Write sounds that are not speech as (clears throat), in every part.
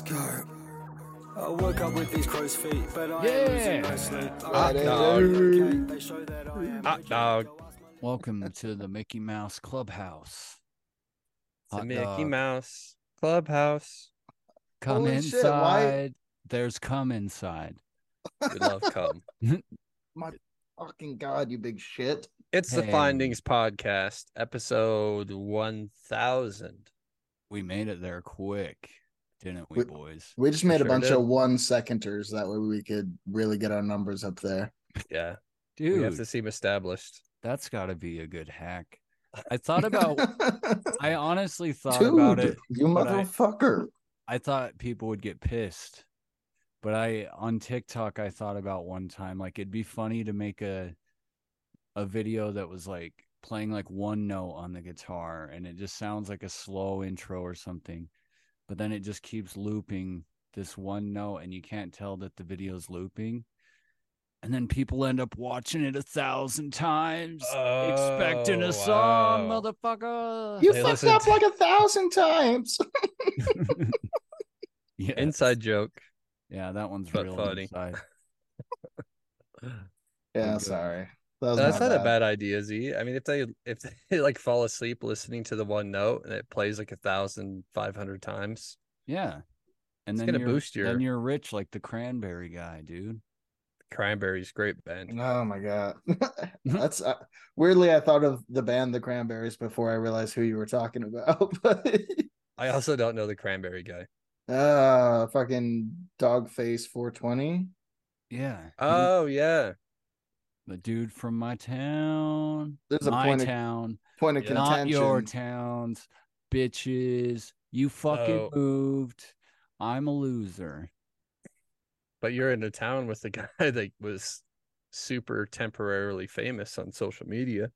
Let's go. I woke up with these crow's feet, but I Yeah. am losing my sleep. Hot dog. They show that I am Hot dog. Welcome to the Mickey Mouse Clubhouse. It's a Hot Mickey dog. Mouse clubhouse. Come Holy shit, why- inside. There's come inside. We love cum. (laughs) My fucking god, you big shit. It's the Hey. Findings Podcast, episode one thousand. We made it there quick, didn't we, We- boys? We just made Sure a bunch did. of one seconders that way we could really get our numbers up there. Yeah, Dude, we have to seem established. that's got to be a good hack. I thought about. (laughs) I honestly thought Dude, about it. you but I- motherfucker. I thought people would get pissed. But I on TikTok I thought about one time like it'd be funny to make a a video that was like playing like one note on the guitar and it just sounds like a slow intro or something. But then it just keeps looping this one note and you can't tell that the video's looping. And then people end up watching it a thousand times, expecting Oh, a song, wow. motherfucker. You They fucked up to- like a thousand times. (laughs) (laughs) Yes. Inside joke. Yeah, that one's but real funny. inside. yeah, sorry. That That's my not a bad idea, Z. I mean, if they if (laughs) they like fall asleep listening to the one note and it plays like a thousand five hundred times, Yeah. And It's then gonna you're, boost your- then you're rich like the cranberry guy, dude. Cranberries great band. Oh my god. (laughs) (laughs) That's uh, weirdly I thought of the band The Cranberries before I realized who you were talking about. But I also don't know the Cranberry guy. uh fucking dog face 420. Yeah. Oh yeah, the dude from my town. There's a my point of- town. Point of Yeah. Not contention. your towns. Bitches. You fucking Oh. moved. I'm a loser. but you're in a town with a (laughs) guy that was super temporarily famous on social media.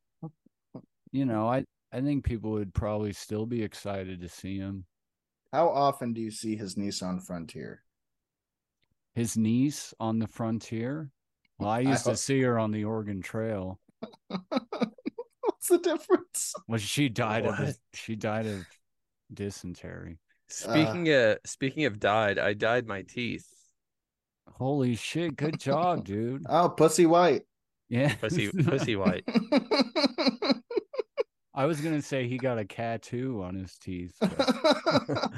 You know, I, I think people would probably still be excited to see him. How often do you see his Nissan Frontier? His niece on the frontier. Well, I I used to hope- see her on the Oregon Trail. (laughs) What's the difference? Well, she died of What? this- she died of dysentery. Speaking uh. of speaking of died, I dyed my teeth. Holy shit! Good job, (laughs) dude. Oh, Pussy White. Yeah, Pussy (laughs) pussy white. I was gonna say he got a tattoo on his teeth. but-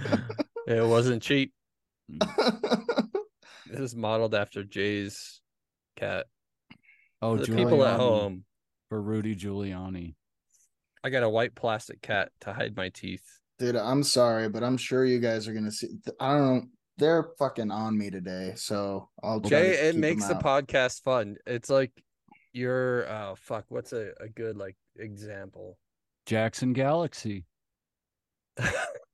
It wasn't cheap. this is modeled after Jay's cat. Oh, For the people at home, for Rudy Giuliani. I got a white plastic cat to hide my teeth. Dude, I'm sorry, but I'm sure you guys are gonna see. I don't know. They're fucking on me today, so I'll try Jay, it makes the podcast fun. It's like you're oh fuck, what's a, a good like example? Jackson Galaxy. (laughs)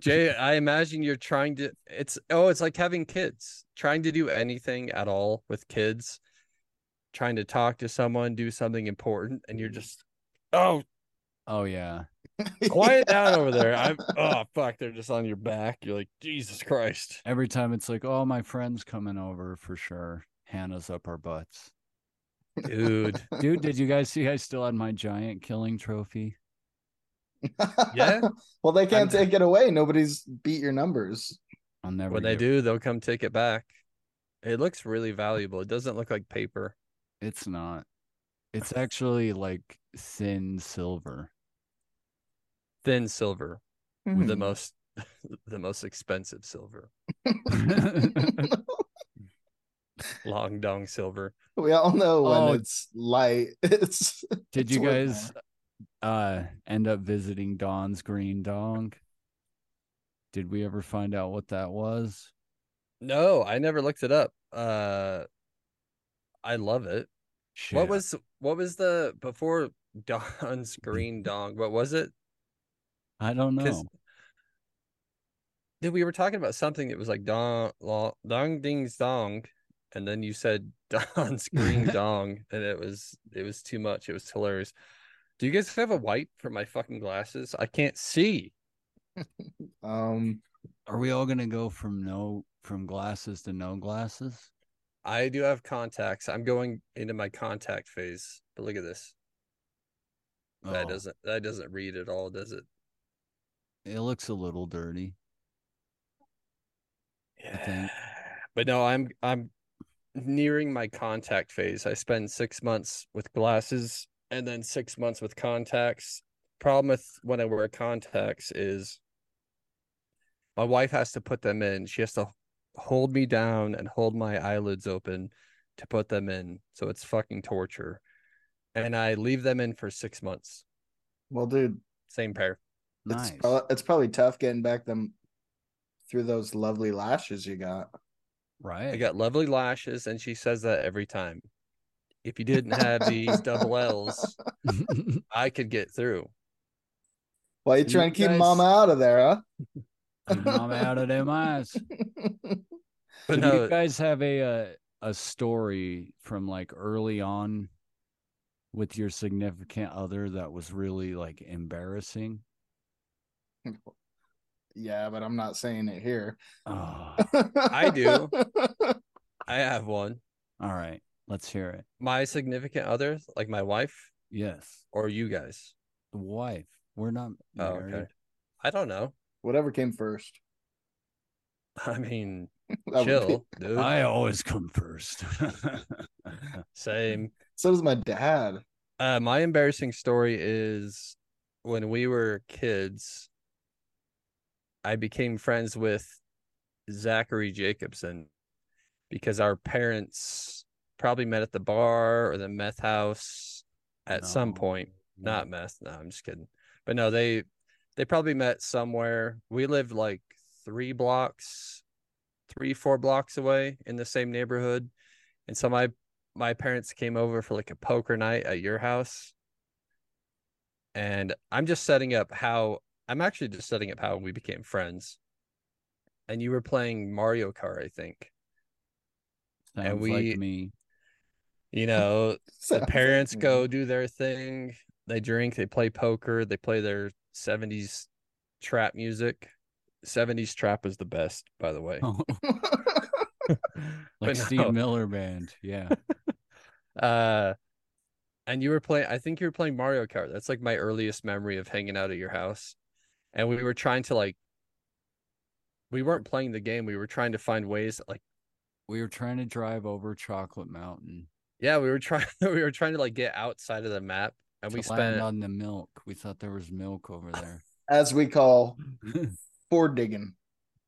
Jay, (laughs) I imagine you're trying to it's oh, it's like having kids. Trying to do anything at all with kids, trying to talk to someone, do something important, and you're just oh oh yeah, (laughs) quiet down over there. (laughs) I'm oh fuck, they're just on your back. You're like, Jesus Christ. every time it's like, oh, my friend's coming over for sure. Hannah's up our butts. Dude. Dude, did you guys see I still had my giant killing trophy? Yeah. (laughs) well, they can't I'm- take it away. Nobody's beat your numbers. I'll never. When they get- do, they'll come take it back. It looks really valuable. It doesn't look like paper. It's not. It's actually like thin silver. Thin silver. with the mm-hmm. most (laughs) the most expensive silver. (laughs) Long dong silver. we all know when Oh. it's light. It's Did it's you guys uh end up visiting Don's Green Dong? Did we ever find out what that was? No, I never looked it up. Uh I love it. What was what was the before Don's (laughs) green dong? What was it? I don't know. Did we were talking about something that was like dong lo- dong dings dong, and then you said (laughs) Don's green (laughs) dong, and it was it was too much. It was hilarious. Do you guys have a wipe for my fucking glasses? I can't see. (laughs) um Are we all gonna go from no from glasses to no glasses? I do have contacts. I'm going into my contact phase. But look at this. That Oh, doesn't that doesn't read at all, does it? It looks a little dirty. think. But no, I'm I'm nearing my contact phase. I spend six months with glasses and then six months with contacts. Problem with when I wear contacts is my wife has to put them in. She has to hold me down and hold my eyelids open to put them in. So it's fucking torture. And I leave them in for six months. Well, dude, Same pair. Nice. it's, prob- it's probably tough getting back them through those lovely lashes you got. right. I got lovely lashes, and she says that every time. If you didn't have these double L's, (laughs) I could get through. Why you You trying to keep guys- mama out of there, Keep mama out of them eyes. huh? (laughs) But Do no, you guys have a, uh a story from like early on with your significant other that was really like embarrassing? yeah, but I'm not saying it here. Oh, I do. (laughs) I have one. all right. Let's hear it. My significant other, like my wife, Yes. or you guys. The wife. We're not Oh, married. okay. I don't know. Whatever came first. (laughs) I mean, (laughs) That would be- chill, dude. I always come first. (laughs) Same. So does my dad. Uh, my embarrassing story is when we were kids, I became friends with Zachary Jacobson because our parents probably met at the bar or the meth house at some point. no. Not meth. No, I'm just kidding. But no, they they probably met somewhere. We lived like three blocks, three, four blocks away in the same neighborhood. And so my my parents came over for like a poker night at your house. And I'm just setting up how I'm actually just setting up how we became friends. And you were playing Mario Kart, I think. Sounds we- like me. You know, (laughs) the parents go do their thing. They drink, they play poker, they play their 70s trap music. 70s trap is the best, by the way. (laughs) (laughs) like Steve no. Miller Band. Yeah. Uh and you were playing I think you were playing Mario Kart. That's like my earliest memory of hanging out at your house. And we were trying to like we weren't playing the game, we were trying to find ways like we were trying to drive over Chocolate Mountain. Yeah, we were trying (laughs) we were trying to like get outside of the map and we to land spent on the milk. We thought there was milk over there. (laughs) As we call (laughs) Ford digging.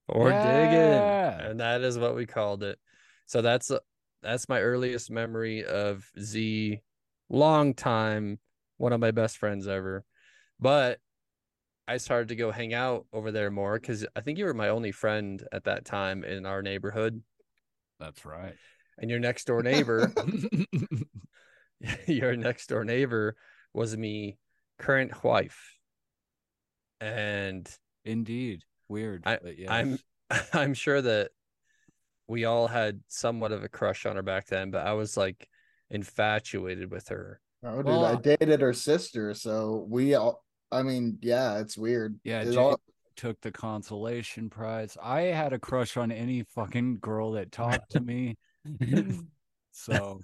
or Yeah. digging. And that is what we called it. So that's uh, that's my earliest memory of Z long time, one of my best friends ever. But I started to go hang out over there more because I think you were my only friend at that time in our neighborhood. That's right. And your next door neighbor, (laughs) (laughs) your next door neighbor was me current wife. And Indeed. Weird. I- but yes. I'm (laughs) I'm sure that we all had somewhat of a crush on her back then, but I was like infatuated with her. Oh, dude, Well, I dated her sister, so we all. I mean, yeah, it's weird. Yeah, It Jake all- took the consolation prize. I had a crush on any fucking girl that talked to me. (laughs) so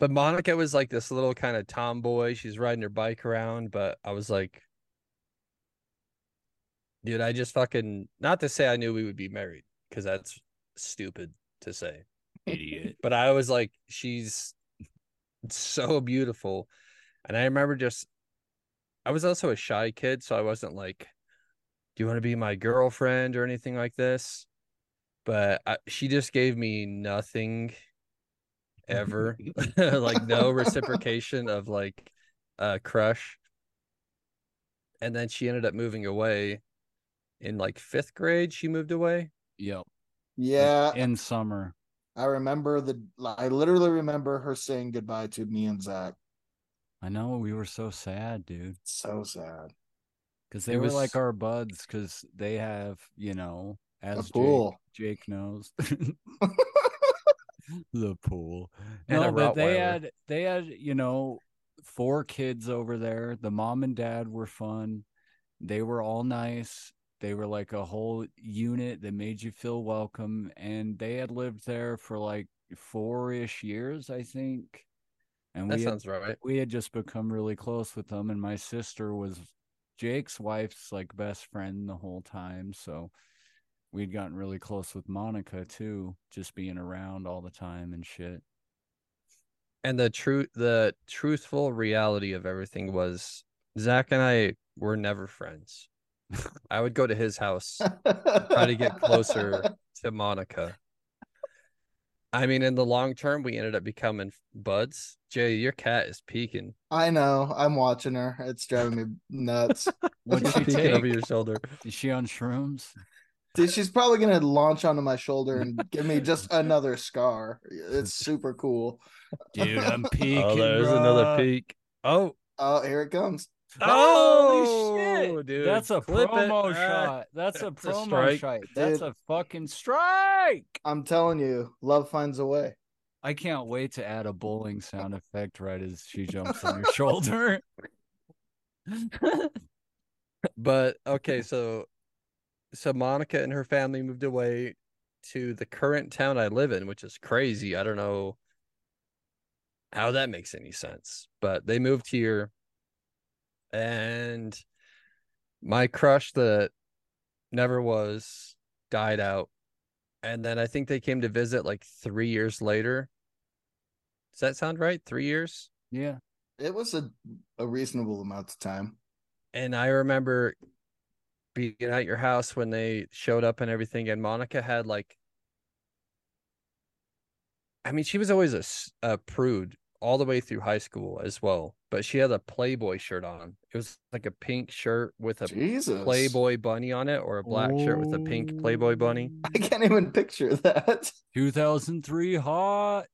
But Monica was like this little kind of tomboy. She's riding her bike around, but I was like, dude, I just fucking not to say I knew we would be married because that's stupid to say. idiot. But I was like, she's so beautiful. And I remember just, I was also a shy kid. So I wasn't like, do you want to be my girlfriend or anything like this? But I, she just gave me nothing ever, (laughs) (laughs) like no reciprocation of like a crush. And then she ended up moving away in like fifth grade. She moved away. Yep. yeah, in summer. I remember the. I literally remember her saying goodbye to me and Zach. I know we were so sad, dude. So sad. Because they It were was- like our buds, because they have, you know, A as Jake, pool. Jake knows. (laughs) the pool. And no, but they had they had, you know, four kids over there. The mom and dad were fun. They were all nice. They were like a whole unit that made you feel welcome. And they had lived there for like four ish years, I think. And That we had sounds right. we had just become really close with them and my sister was jake's wife's like best friend the whole time so we'd gotten really close with Monica too, just being around all the time and shit. And the truth, the truthful reality of everything was Zach and I were never friends. (laughs) I would go to his house, try to get closer (laughs) to Monica. I mean, in the long term, we ended up becoming buds. Jay, your cat is peeking. I know. I'm watching her. It's driving me (laughs) nuts. What'd she peeking take? over your shoulder. Is she on shrooms? Dude, she's probably gonna launch onto my shoulder and give me just (laughs) another scar. It's super cool. Dude, I'm (laughs) peeking. Oh, there's bruh. another peek. Oh, Oh, here it comes. Holy Oh, shit! dude, That's a clip promo Ah, shot. That's (laughs) a that's a promo strike. shot. That's Dude. a fucking strike. I'm telling you, love finds a way. I can't wait to add a bowling sound effect right as she jumps on your shoulder. but okay, so so Monica and her family moved away to the current town I live in, which is crazy. I don't know how that makes any sense, but they moved here and my crush that never was died out. And then I think they came to visit like 3 years later. Does that sound right? 3 years? yeah. It was a, a reasonable amount of time. and I remember being at your house when they showed up and everything, and Monica had like, I mean, she was always a prude all the way through high school as well, but she had a Playboy shirt on. It was like a pink shirt with a Jesus. Playboy bunny on it, or a black shirt with a pink Playboy bunny. Oh, I can't even picture that. (laughs) 2003 hot.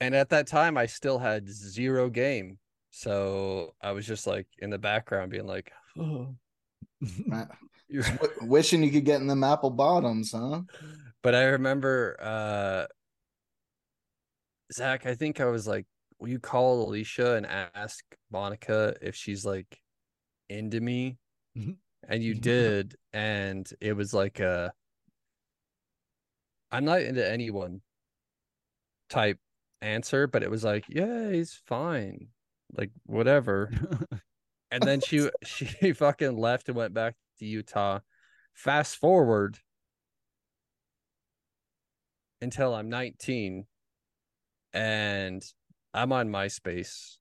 And at that time, I still had zero game. So I was just like in the background being like, oh, Man, you're w- (laughs) wishing you could get in them apple bottoms, huh? but I remember uh Zach, I think I was like, will you call Alicia and ask Monica if she's like into me? Mhm. And you (laughs) did, and it was like a I'm not into anyone type answer, but it was like, yeah, he's fine. Like whatever. (laughs) And then she (laughs) (laughs) she fucking left and went back to Utah. Fast forward until I'm 19 and I'm on MySpace.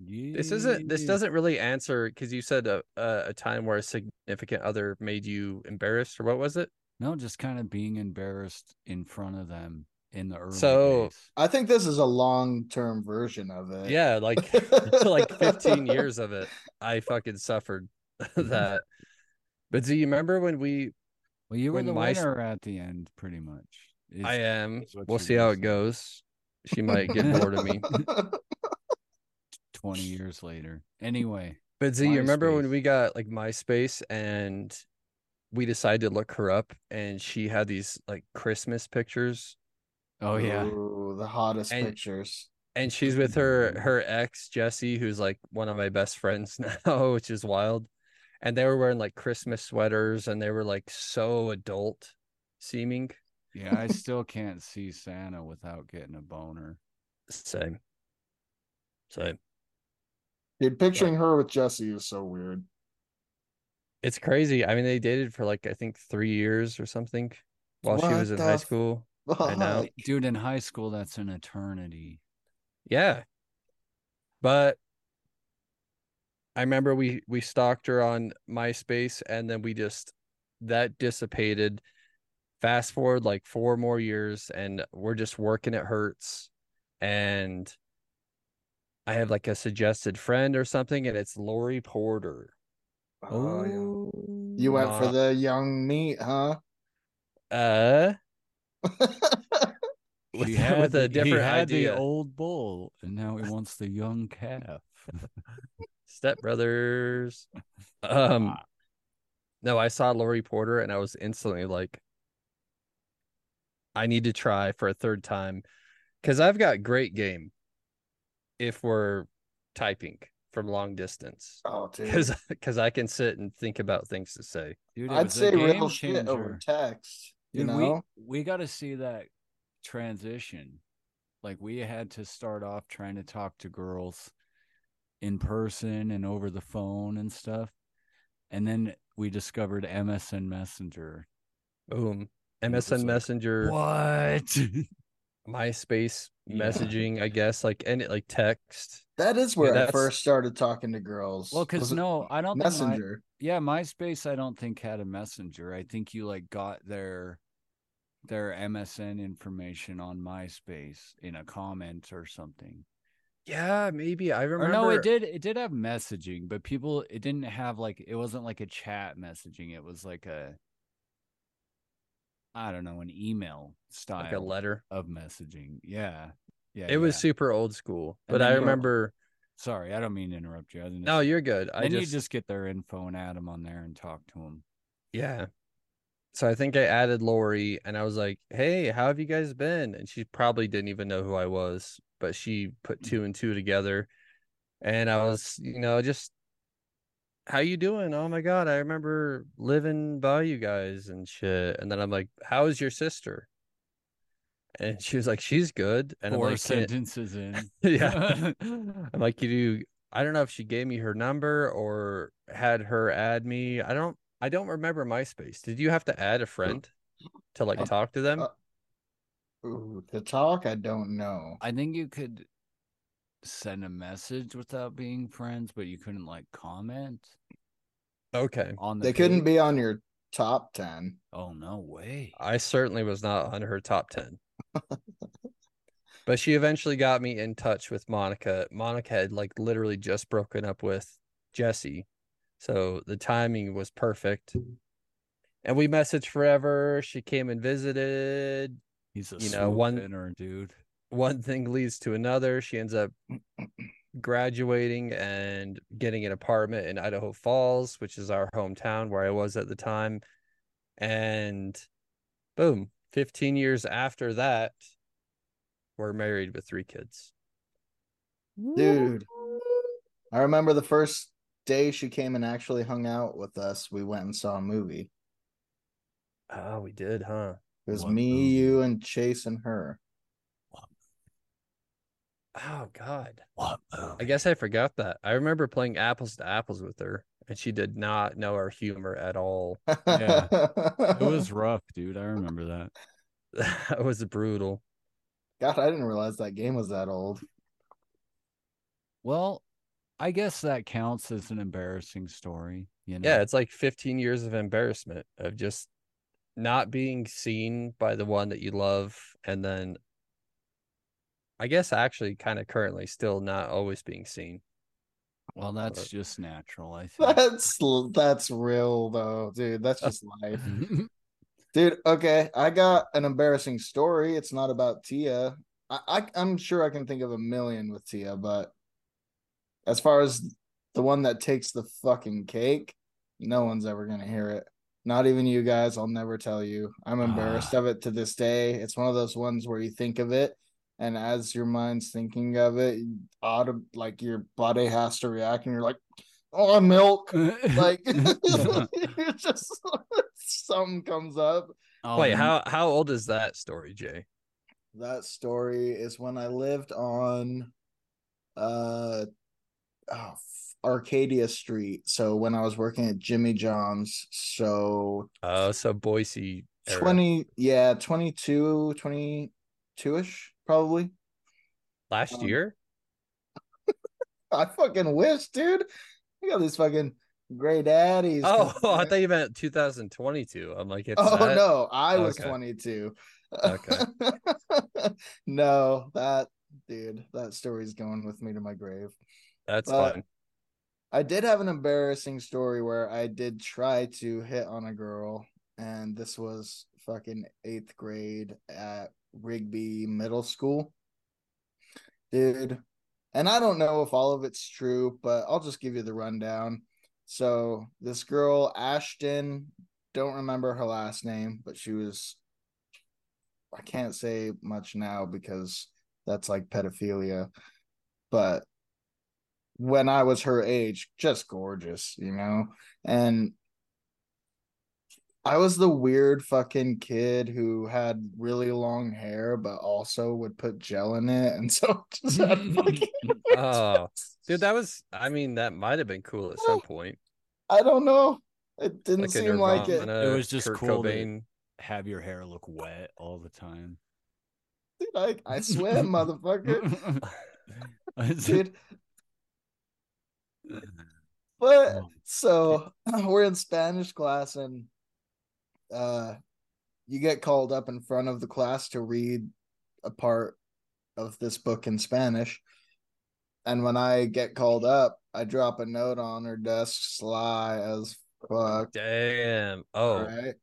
This isn't this doesn't really answer because you said a, a a time where a significant other made you embarrassed or what was it? No, just kind of being embarrassed in front of them in the early So- days. I think this is a long term version of it. Yeah, like (laughs) like 15 years of it. I fucking suffered (laughs) mm-hmm. that. But do you remember when we Well, you were the my- winner at the end, pretty much. is- I am. We'll see how it goes. She might get bored of me. (laughs) 20 years later. Anyway, But Z, you remember when we got like MySpace and we decided to look her up and she had these like Christmas pictures oh yeah, Ooh, the hottest And- pictures. and she's with her her ex Jesse who's like one of my best friends (laughs) now, which is wild. And they were wearing like Christmas sweaters and they were like so adult seeming. yeah, I (laughs) still can't see Santa without getting a boner. Same. Same. Dude, picturing her with Jesse is so weird. It's crazy. I mean, they dated for like I think three years or something while she was in high f- school. I (laughs) know. Dude, in high school, that's an eternity. Yeah. But I remember we we stalked her on MySpace and then we just that dissipated. Fast forward like four more years and we're just working at Hertz and I have like a suggested friend or something and it's Lori Porter. Oh, yeah. You went for Uh, the young meat, huh? uh She (laughs) with, had with a different he had idea. the old bull, and now he wants the young calf. (laughs) Step Brothers. Um Ah. no, I saw Lori Porter and I was instantly like I need to try for a third time cuz I've got great game if we're typing from long distance Oh, cuz cuz I can sit and think about things to say. Dude, I'd say real game shit over text. You Dude, know? we we got to see that transition. Like we had to start off trying to talk to girls in person and over the phone and stuff. And then we discovered MSN Messenger Boom. MSN 100%. Messenger, What? (laughs) MySpace Yeah. messaging, I guess, like any like text. That is where I first started talking to girls. well, because no, I don't think my, Messenger. yeah, MySpace I don't think had a messenger. I think you like got their their MSN information on MySpace in a comment or something. Yeah, maybe. I remember. Or no, it did it did have messaging, but people it didn't have like it wasn't like a chat messaging. It was like a I don't know, an email style like a letter. of messaging. Yeah. Yeah. It was super old school, And but I remember. sorry, I don't mean to interrupt you. I didn't No, you're good. I then just, you just get their info and add them on there and talk to them. yeah. So I think I added Lori, and I was like, "Hey, how have you guys been?" And she probably didn't even know who I was, but she put mm. two and two together, and I was, you know, just how you doing? Oh my god, I remember living by you guys and shit. And then I'm like, "How's your sister?" And she was like, "She's good." And Four I'm like, sentences in. (laughs) yeah. (laughs) I'm like, you do. I don't know if she gave me her number or had her add me. I don't. I don't remember MySpace. Did you have to add a friend to like Uh, talk to them? uh, Ooh, to talk, I don't know. I think you could send a message without being friends, but you couldn't like comment okay. on the They couldn't be on your top ten. Oh no way. I certainly was not on her top ten. (laughs) but she eventually got me in touch with Monica. Monica had like literally just broken up with Jesse. So the timing was perfect. And we messaged forever. She came and visited. He's a you know, swoop one- inner, dude. One thing leads to another. She ends up (clears throat) graduating and getting an apartment in Idaho Falls, which is our hometown where I was at the time. And boom, 15 years after that, we're married with three kids. Dude, I remember the first day she came and actually hung out with us. We went and saw a movie. Oh, we did, huh? It was What me, movie? you, and Chase and her. Oh, God. What oh, I guess I forgot that. I remember playing apples to apples with her, and she did not know our humor at all. Yeah. It was (laughs) rough, dude. I remember that. (laughs) that was brutal. God, I didn't realize that game was that old. Well, I guess that counts as an embarrassing story. You know? Yeah, it's like 15 years of embarrassment of just not being seen by the one that you love. And then I guess actually kind of currently still not always being seen. Well, that's But- just natural, I (laughs) think. That's that's real though, dude. That's just life. (laughs) Dude, okay. I got an embarrassing story. It's not about Tia. I, I I'm sure I can think of a million with Tia, but as far as the one that takes the fucking cake, no one's ever gonna hear it. Not even you guys. I'll never tell you. I'm embarrassed Ah. of it to this day. It's one of those ones where you think of it, and as your mind's thinking of it, auto like your body has to react, and you're like, "Oh, milk!" (laughs) Like (laughs) (laughs) you're just something comes up. Oh, Wait, the- how how old is that story, Jay? That story is when I lived on uh oh, Arcadia Street. So when I was working at Jimmy John's, so Oh, so Boise. era. 20 yeah, 22 22ish probably. last um, year. (laughs) I fucking wish, dude. I got these fucking gray daddies. Oh, (laughs) I thought you meant 2022. I'm like, it's Oh no, I was Okay. 22. Okay. (laughs) no, that dude, that story's going with me to my grave. That's But- fine. I did have an embarrassing story where I did try to hit on a girl, and this was fucking eighth grade at Rigby Middle School. Dude, and I don't know if all of it's true, but I'll just give you the rundown. So, this girl, Ashton, don't remember her last name, but she was, I can't say much now because that's like pedophilia, but when I was her age, just gorgeous, you know? And I was the weird fucking kid who had really long hair, but also would put gel in it. And (laughs) so just had (laughs) oh, fucking, Oh, dude, that was. I mean, that might have been cool at some point. I don't know. It didn't Like seem like it. It was just Kurt cool to- have your hair look wet all the time. Dude, I, I swim, (laughs) motherfucker. Dude. But Oh. so (clears throat) we're in Spanish class and uh you get called up in front of the class to read a part of this book in Spanish. And when I get called up, I drop a note on her desk, sly as fuck. Damn. Oh, Right.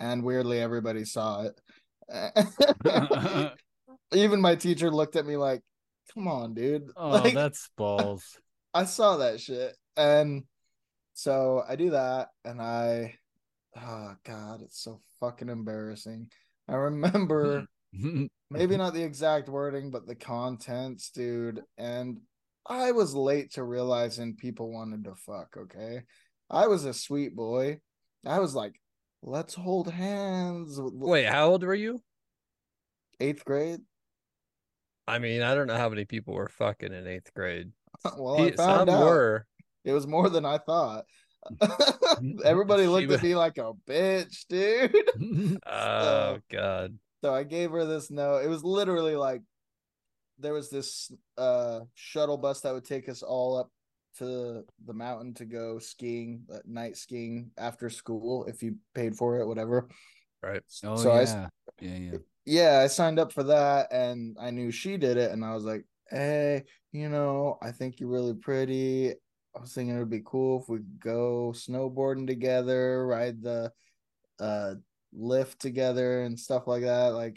And weirdly, everybody saw it. (laughs) (laughs) Even my teacher looked at me like, come on, dude. oh, (laughs) like, that's balls. I saw that shit. And so I do that and I oh god, it's so fucking embarrassing. I remember (laughs) mm-hmm. maybe not the exact wording, but the contents, dude. And I was late to realizing people wanted to fuck, okay? I was a sweet boy. I was like, let's hold hands. wait, how old were you? Eighth grade. I mean, I don't know how many people were fucking in eighth grade. (laughs) well, I found Some out. were. It was more than I thought. (laughs) Everybody (laughs) She looked was- at me like a bitch, dude. (laughs) Oh God. So I gave her this note. It was literally like there was this uh shuttle bus that would take us all up to the mountain to go skiing, uh, night skiing after school if you paid for it, whatever. Right. oh So yeah. s- yeah, yeah. Yeah, I signed up for that and I knew she did it and I was like, "Hey, you know, I think you're really pretty. I was thinking it would be cool if we go snowboarding together, ride the uh lift together and stuff like that." Like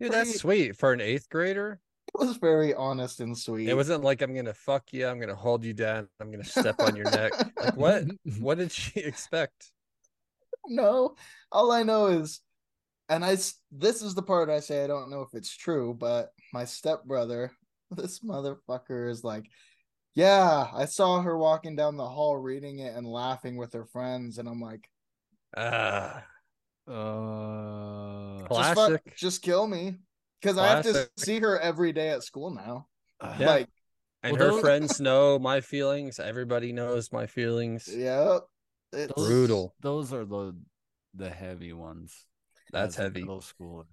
Dude, Pretty- that's sweet for an eighth grader. it was very honest and sweet. It wasn't like I'm gonna fuck you, I'm gonna hold you down, I'm gonna step on your neck. Like what? (laughs) What did she (laughs) expect? no. All I know is, and I this is the part I say I don't know if it's true, but my stepbrother, (laughs) this motherfucker is like, yeah, I saw her walking down the hall reading it and laughing with her friends, and I'm like, Ah, Uh, just, fuck- classic. just kill me, because I have to see her every day at school now. Yeah. Like, And Well, her those- friends (laughs) know my feelings. Everybody knows my feelings. yeah, it's those- Brutal. Those are the the heavy ones. That's heavy. Middle school.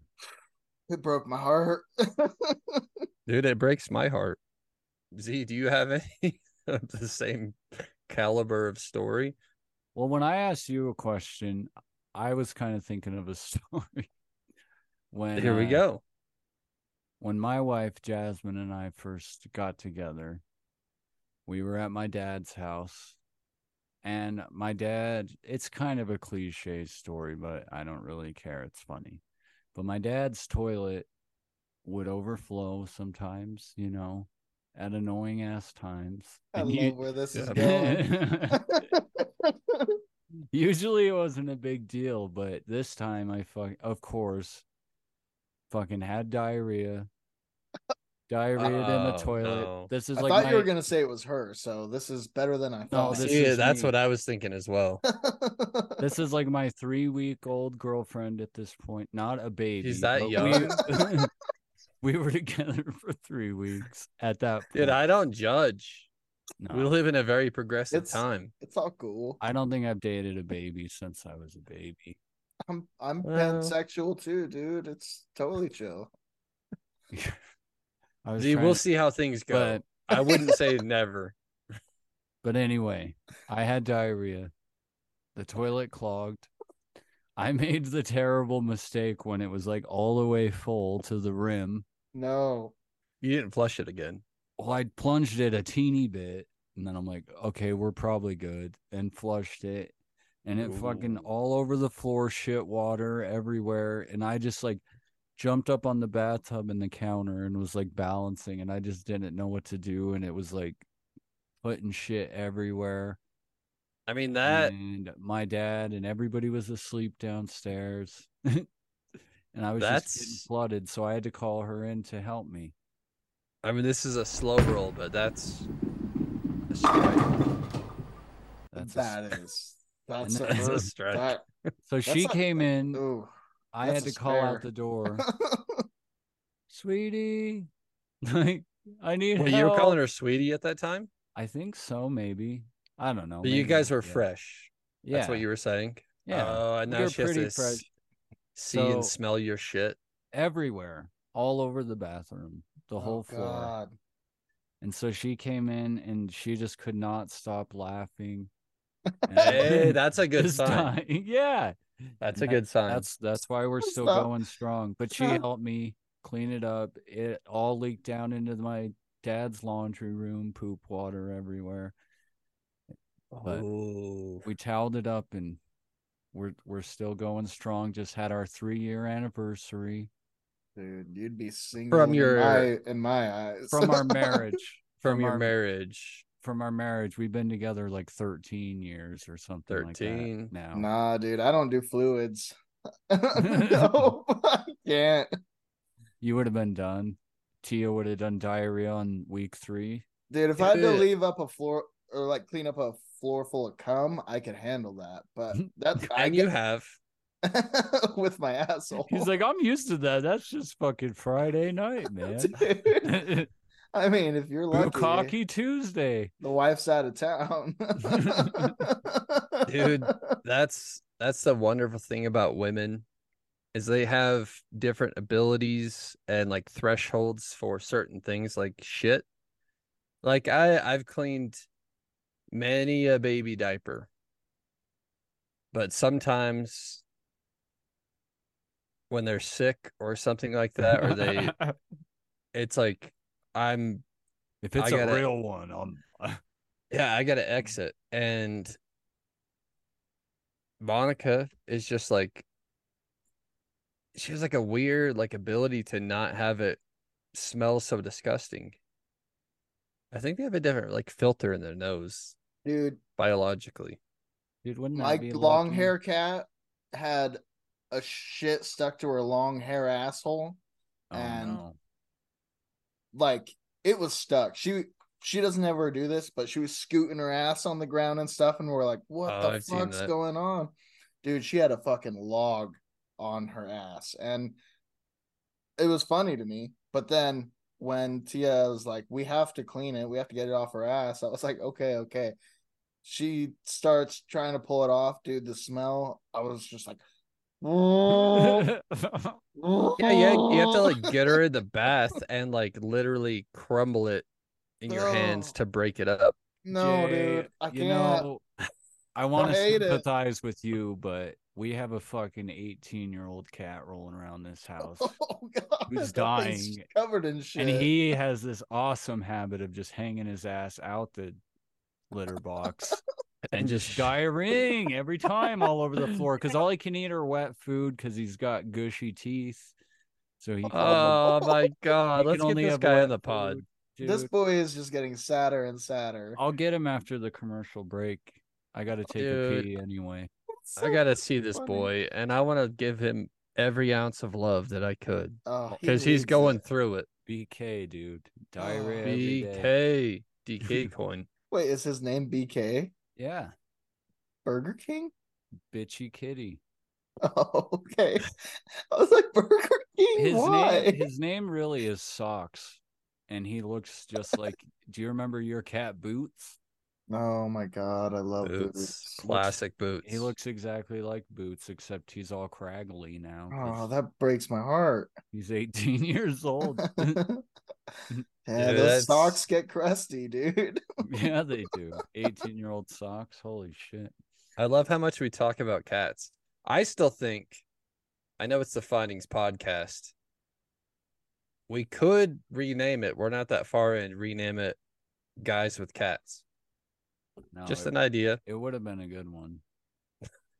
It broke my heart. (laughs) Dude, it breaks my heart. Z, do you have any (laughs) of the same caliber of story? Well, when I asked you a question, I was kind of thinking of a (laughs) story. when Here we uh, go. when my wife Jasmine and I first got together, we were at my dad's house. And my dad, it's kind of a cliche story, but I don't really care. It's funny. But my dad's toilet would overflow sometimes, you know, at annoying ass times. I And love you- where this is Yeah. going. (laughs) Usually it wasn't a big deal, but this time I fuck of course fucking had diarrhea. Diarrhea in the toilet. no. This is I like thought my, you were gonna say it was her, so this is better than I No, thought. this See, is that's me. what I was thinking as well. (laughs) this is like my three week old girlfriend at this point. Not a baby. that but young? (laughs) We, we were (laughs) together for three weeks at that point. Dude, I don't judge. No, We live in a very progressive It's- time. it's all cool. I don't think I've dated a baby since I was a baby. I'm I'm Well- pansexual too, dude. It's totally chill. (laughs) I was Z, we'll to- see how things go. but I wouldn't say (laughs) never. But anyway, I had diarrhea. The toilet clogged. I made the terrible mistake when it was like all the way full to the rim. No. You didn't flush it again. Well, I plunged it a teeny bit, and then I'm like, okay, we're probably good, and flushed it. And it fucking all over the floor, shit water everywhere. And I just like jumped up on the bathtub and the counter and was like balancing, and I just didn't know what to do. And it was like putting shit everywhere. I mean that and my dad and everybody was asleep downstairs (laughs) and i was just getting flooded so i had to call her in to help me I mean this is a slow roll, but that's a strike. that's a that s- is that's a, that's a stretch. that- so she not- came in ooh. i had to a call out the door (laughs) sweetie (laughs) like i need Well, help. you were calling her sweetie at that time? i think so maybe i don't know But you guys were yet. fresh. yeah That's what you were saying. yeah Oh, and we now were she has to fresh. see So- and smell your shit. everywhere, all over the bathroom, the oh, whole oh, floor. God. And so she came in and she just could not stop laughing. (laughs) Hey, (laughs) that's a good sign. dying. (laughs) Yeah. That's And a good sign. That's that's why we're still Stop. going strong. But she Stop. helped me clean it up. It all leaked down into my dad's laundry room, poop water everywhere. But- oh, We toweled it up and we're we're still going strong. Just had our three year anniversary Dude, you'd be single From in your- my, in my eyes. from our (laughs) marriage. from your our- marriage. From our marriage. We've been together like 13 years or something like 13. that now. Nah, dude, I don't do fluids. (laughs) (laughs) no, I can't. You would have been done. Tia would have done diarrhea on week three. Dude, if I had to leave up a floor or like clean up a floor full of cum, I could handle that. But (laughs) that's I And you get have. (laughs) with my asshole. He's like, I'm used to that. That's just fucking Friday night, man. (laughs) I mean, if you're lucky, cocky Tuesday. the wife's out of town. Dude, that's that's the wonderful thing about women is they have different abilities and like thresholds for certain things like shit. Like I I've cleaned many a baby diaper. But sometimes when they're sick or something like that or they (laughs) it's like I'm if it's I a gotta- real one, I'm (laughs) yeah, I gotta exit. And Monica is just like she has like a weird like ability to not have it smell so disgusting. I think they have a different like filter in their nose Dude, biologically. dude, wouldn't my be long hair cat had a shit stuck to her long hair asshole. Oh, and- no. like it was stuck. She she doesn't ever do this, but she was scooting her ass on the ground and stuff, and we're like, "What Oh, the I've fuck's going on?" Dude, she had a fucking log on her ass, and it was funny to me. But then when Tia was like, "We have to clean it. We have to get it off her ass," I was like, "Okay, okay." She starts trying to pull it off, dude. The smell, I was just like, Yeah, (laughs) yeah, you have to like get her in the (laughs) bath and like literally crumble it in your hands to break it up. no, Jay, dude, I you can't. know, I want to hate it. sympathize with you, but we have a fucking 18 year old cat rolling around this (laughs) oh, house. Oh god, Who's that thing's dying. covered in shit. And he has this awesome habit of just hanging his ass out the litter box and just (laughs) diarrheaing every time all over the floor because all he can eat are wet food because he's got gushy teeth. So he, Oh (laughs) my god, he let's get only this guy wet on the pod. food, this boy is just getting sadder and sadder. I'll get him after the commercial break. I got to take Dude. a pee anyway. I gotta see this funny. boy, and I want to give him every ounce of love that I could Oh, he because he's going it. through it. BK, dude. Oh, Diarrhea. every day. BK DK coin. (laughs) Wait, is his name BK Yeah. Burger King? Bitchy kitty. Oh, (laughs) okay. I was like Burger King. His Why? name his name really is Socks. And he looks just (laughs) like do you remember your cat Boots? Oh my god, I love Boots, boots. classic boots. He looks exactly like Boots, except he's all craggly now. Oh, that breaks my heart. He's 18 years old. (laughs) yeah, Yeah, those that's- socks get crusty, dude. (laughs) (laughs) yeah, they do. 18 year old socks. Holy shit. I love how much we talk about cats. I still think, I know it's the Findings podcast. We could rename it. We're not that far in. Rename it Guys with Cats. No, Just it, an idea. it would have been a good one.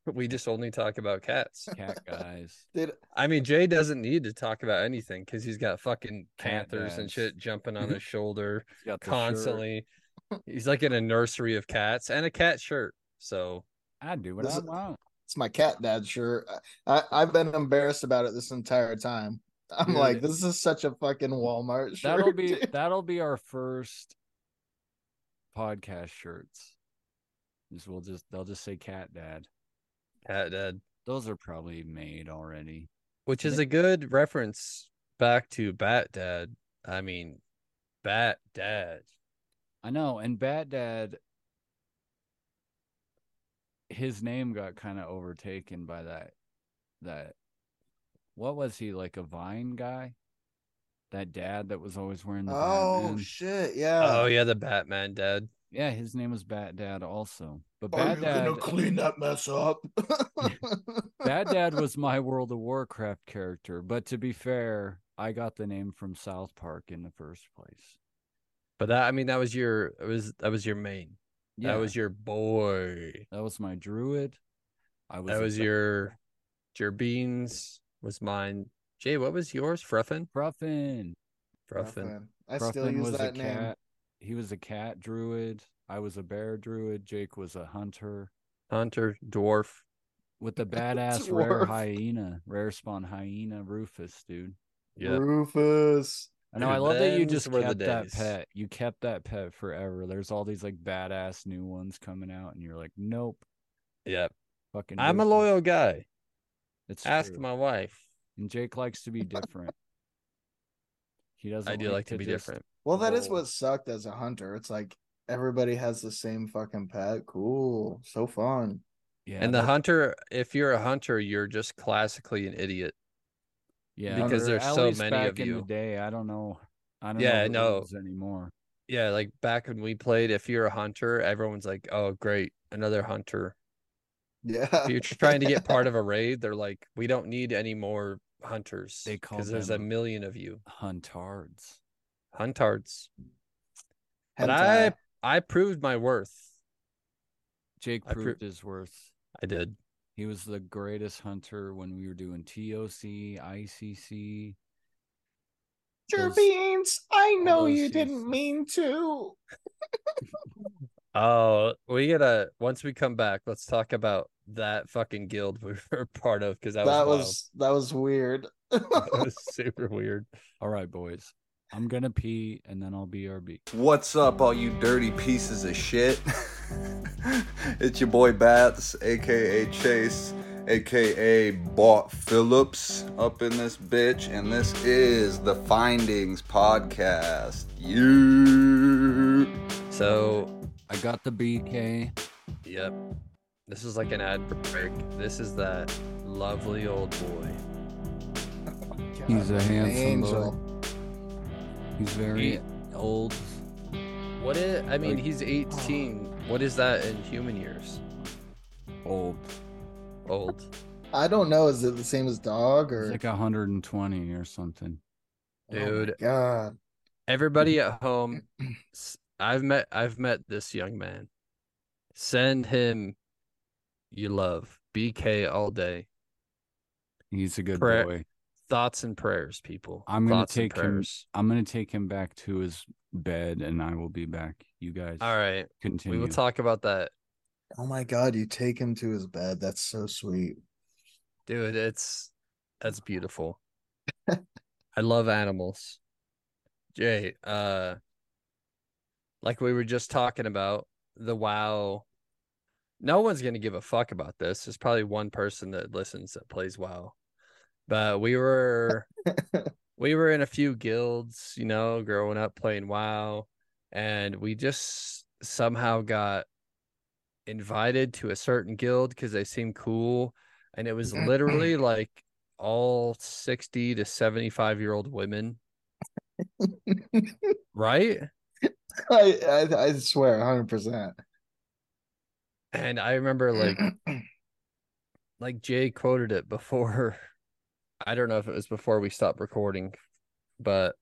(laughs) We just only talk about cats. Cat guys. (laughs) Dude, I mean, Jay doesn't need to talk about anything because he's got fucking Cat panthers and shit jumping on his (laughs) shoulder He's got the shirt. constantly. He's like in a nursery of cats and a cat shirt. So I do what This I want. it's my cat dad shirt. I, I've been embarrassed about it this entire time. I'm Dude. like, this is such a fucking Walmart shirt. That'll be that'll be our first podcast shirts. Just we'll just they'll just say cat dad. Cat dad, Those are probably made already. which is a good reference back to Bat Dad. I mean, Bat Dad. I know, and Bat Dad his name got kind of overtaken by that that what was he like a Vine guy? That dad that was always wearing the Oh Batman? shit! Yeah. Oh yeah, the Batman dad. Yeah, his name was Bat Dad also. But Are Bat you Dad, gonna clean that mess up? (laughs) Bad Dad was my World of Warcraft character. But to be fair, I got the name from South Park in the first place. But that I mean that was your it was that was your main. Yeah, That was your boy. that was my druid. I was That was your your beans was mine. Jay, what was yours? Fruffin? Fruffin. Fruffin. I still Fruffin use was that a name. cat. He was a cat druid. I was a bear druid. Jake was a hunter Hunter, dwarf. with the (laughs) badass rare hyena, rare spawn hyena Rufus, dude. Yeah. Rufus. I know. I love that you just kept that pet. You kept that pet forever. There's all these like badass new ones coming out, and you're like, nope, Yep. fucking. I'm a loyal guy. It's Ask true. my wife. And Jake likes to be different. he (laughs) doesn't. I do like to be just- different. Well, that is roll. what sucked as a hunter. It's like everybody has the same fucking pet. Cool. So fun. Yeah, and the hunter, if you're a hunter, you're just classically an idiot. yeah, because or there's so many back of in the you. day. I don't know. I don't Yeah, know no. the rules anymore. Yeah, like back when we played, if you're a hunter, everyone's like, "Oh, great, another hunter." Yeah. If you're trying to get part of a (laughs) raid, they're like, "We don't need any more hunters They call because there's a million of you, Huntards. Huntards." But I, I proved my worth. Jake I pro- proved his worth. I did. He was the greatest hunter when we were doing TOC, ICC. Your beans. I know you seasons. didn't mean to. (laughs) Oh, we gotta once we come back, let's talk about that fucking guild we (laughs) were part of because that, That was, was that was weird. (laughs) that was super weird. All right, boys. I'm gonna pee and then I'll BRB. What's up, all you dirty pieces of shit? (laughs) it's your boy Bats, aka Chase, aka Bought Phillips, up in this bitch, and this is the Findings Podcast. You. So, I got the BK. yep, this is like an ad break. This is that lovely old boy. He's a handsome angel. boy. He's very He- old. What is? I mean, Like- he's 18. Uh, what is that in human years? Old. Old. I don't know. Is it the same as dog He's or? like 120 or something. Oh Dude. God. Everybody at (clears throat) home, I've met I've met this young man. Send him you love. BK all day. He's a good Prayer- boy. Thoughts and prayers, people. I'm gonna Thoughts take him- I'm gonna take him back to his bed and I will be back. You guys All right. continue. We will talk about that. Oh my God! You take him to his bed. That's so sweet. Dude, it's that's beautiful. (laughs) I love animals. Jay, uh like we were just talking about, the WoW. No one's gonna give a fuck about this. There's probably one person that listens that plays WoW. But we were (laughs) (laughs) we were in a few guilds, you know, growing up playing WoW, and we just somehow got invited to a certain guild because they seemed cool. And it was literally (clears throat) like all 60 to 75 year old women, (laughs) right? I, I I swear, hundred percent. And I remember like (clears throat) like Jay quoted it before. I don't know if it was before we stopped recording, but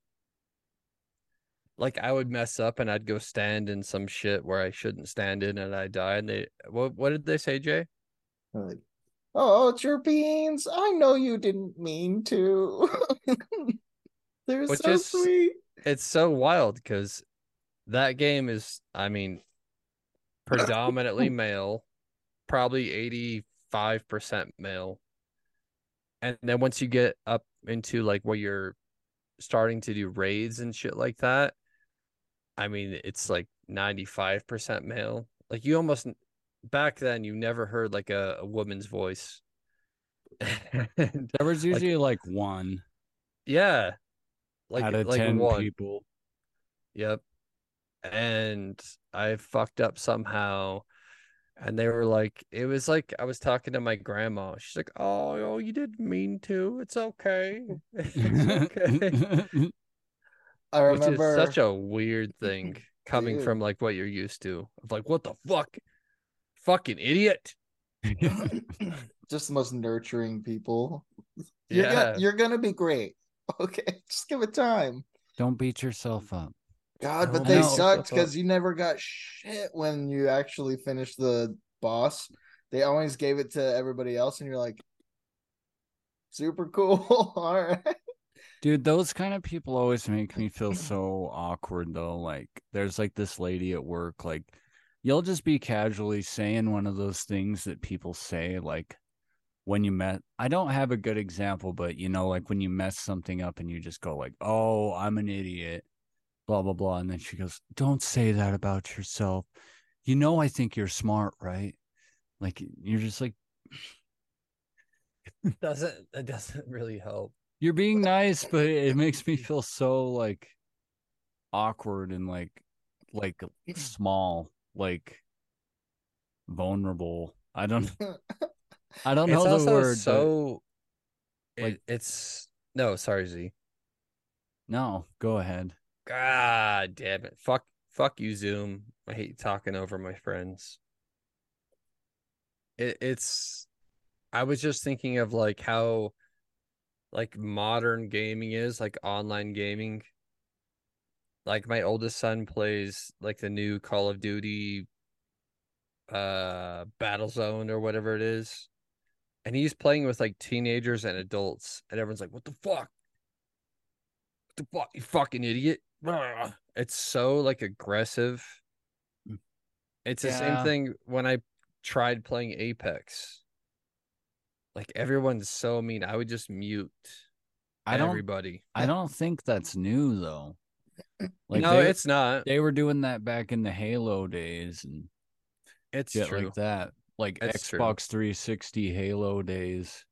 like I would mess up and I'd go stand in some shit where I shouldn't stand in and I die. And they what what did they say, Jay? Like, oh, it's your beans. I know you didn't mean to. (laughs) They're Which so is- sweet. It's so wild because that game is, I mean, predominantly (laughs) male, probably 85% male. And then once you get up into like where you're starting to do raids and shit like that, I mean, it's like 95% male. Like you almost back then you never heard like a, a woman's voice. (laughs) There was usually like, one yeah. Like out of like ten one. people. Yep. And I fucked up somehow. And they were like, it was like I was talking to my grandma. She's like, "Oh, oh, you didn't mean to. It's okay. (laughs) (laughs) It's okay." (laughs) I Which is remember such a weird thing coming Dude. from like what you're used to. Of like, what the fuck, fucking idiot. just the most nurturing people. You're, Yeah. gonna, you're gonna be great. Okay, just give it time. Don't beat yourself up. God, but they no. sucked because you never got shit when you actually finished the boss. They always gave it to everybody else, and you're like, super cool. (laughs) All right. Dude, those kind of people always make me feel so awkward though. Like there's like this lady at work, like you'll just be casually saying one of those things that people say, like when you met I don't have a good example, but you know, like when you mess something up and you just go like, Oh, I'm an idiot, blah blah blah. And then she goes, Don't say that about yourself. You know I think you're smart, right? Like you're just like (laughs) Doesn't it doesn't really help. You're being nice, but it makes me feel so like awkward and like like small, like vulnerable. I don't (laughs) (laughs) I don't know it's the word. but- so. like- it, it's no, sorry, Z. no, go ahead. God damn it! Fuck, fuck you, Zoom. I hate talking over my friends. It, it's. I was just thinking of like how, like modern gaming is like online gaming. Like my oldest son plays like the new Call of Duty, uh, Battlezone or whatever it is, and he's playing with like teenagers and adults, and everyone's like, "What the fuck? What the fuck? You fucking idiot!" Ugh. It's so like aggressive. Mm. It's the Yeah. same thing when I tried playing Apex. Like everyone's so mean. I would just mute I don't everybody. I don't think that's new though. (clears throat) Like no, they, it's not. they were doing that back in the Halo days and It's shit true. like that. Like That's true. Xbox 360 Halo days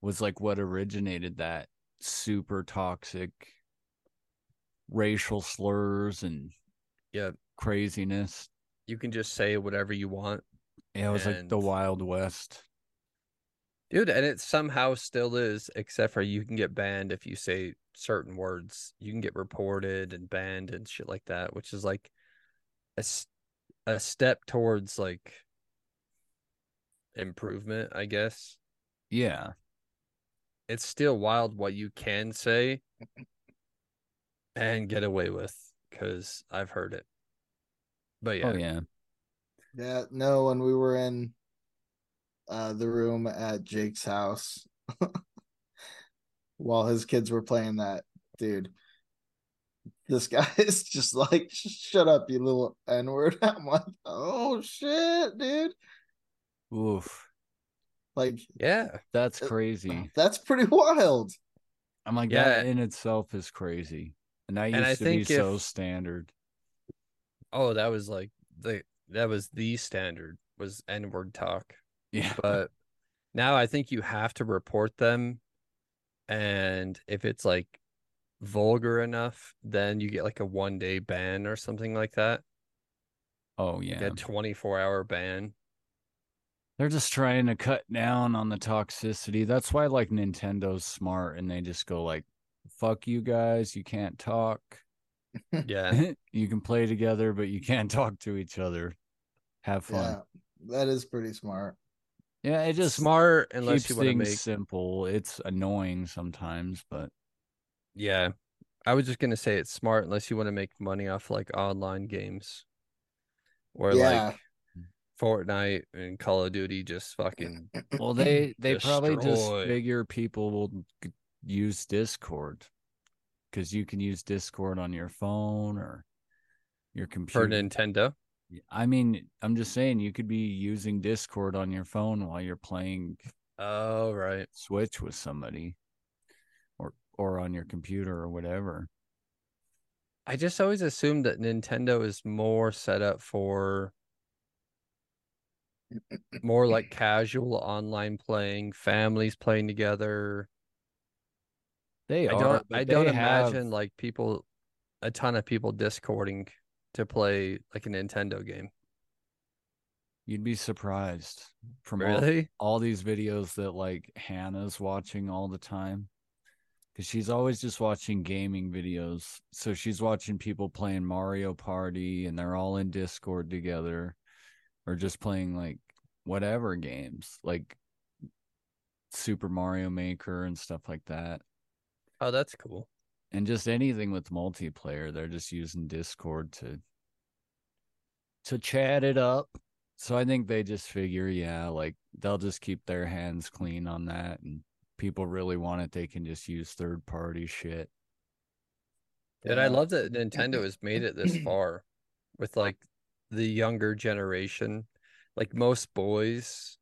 was like what originated that super toxic racial slurs and Yeah. craziness. You can just say whatever you want. Yeah, it was like the Wild West. Dude, and it somehow still is, except for you can get banned if you say certain words. You can get reported and banned and shit like that, which is like a, a step towards like improvement, I guess. Yeah. It's still wild what you can say and get away with because I've heard it. But yeah, Oh yeah. Yeah, no, when we were in uh the room at Jake's house (laughs) while his kids were playing that, dude. This (laughs) guy is just like, shut up, you little N-word. (laughs) I'm like, oh shit, dude. Oof. Like yeah, That's crazy. that's pretty wild. I'm like Yeah. that in itself is crazy. And that used And I to be think so standard. Oh, that was like the that was the standard was N word talk. Yeah. But now I think you have to report them. And if it's like vulgar enough, then you get like a one day ban or something like that. Oh Like yeah. a 24 hour ban. They're just trying to cut down on the toxicity. That's why like Nintendo's smart and they just go like fuck you guys, you can't talk. Yeah. (laughs) you can play together but you can't (laughs) talk to each other. Have fun. Yeah, that is pretty smart. Yeah, it just Smart unless keeps you want to things make simple. It's annoying sometimes, but Yeah. I was just gonna say it's smart unless you want to make money off like online games. Where Yeah. like Fortnite and Call of Duty just fucking well they they (clears throat) probably just figure people will g- use Discord because you can use Discord on your phone or your computer. for. Nintendo. I mean, I'm just saying you could be using Discord on your phone while you're playing Oh right. Switch with somebody or or on your computer or whatever. I just always assumed that Nintendo is more set up for more like casual online playing, families playing together. They I are. don't I don't they have- imagine like people a ton of people discording to play like a Nintendo game. You'd be surprised from all, Really? all these videos that like Hannah's watching all the time. Cause she's always just watching gaming videos. So she's watching people playing Mario Party and they're all in Discord together or just playing like whatever games, like Super Mario Maker and stuff like that. Oh, that's cool. And just anything with multiplayer, they're just using Discord to to chat it up. So I think they just figure, yeah, like they'll just keep their hands clean on that and people really want it, they can just use third party shit. And I uh, love that (clears throat) Nintendo has made it this far with like the younger generation. Like most boys.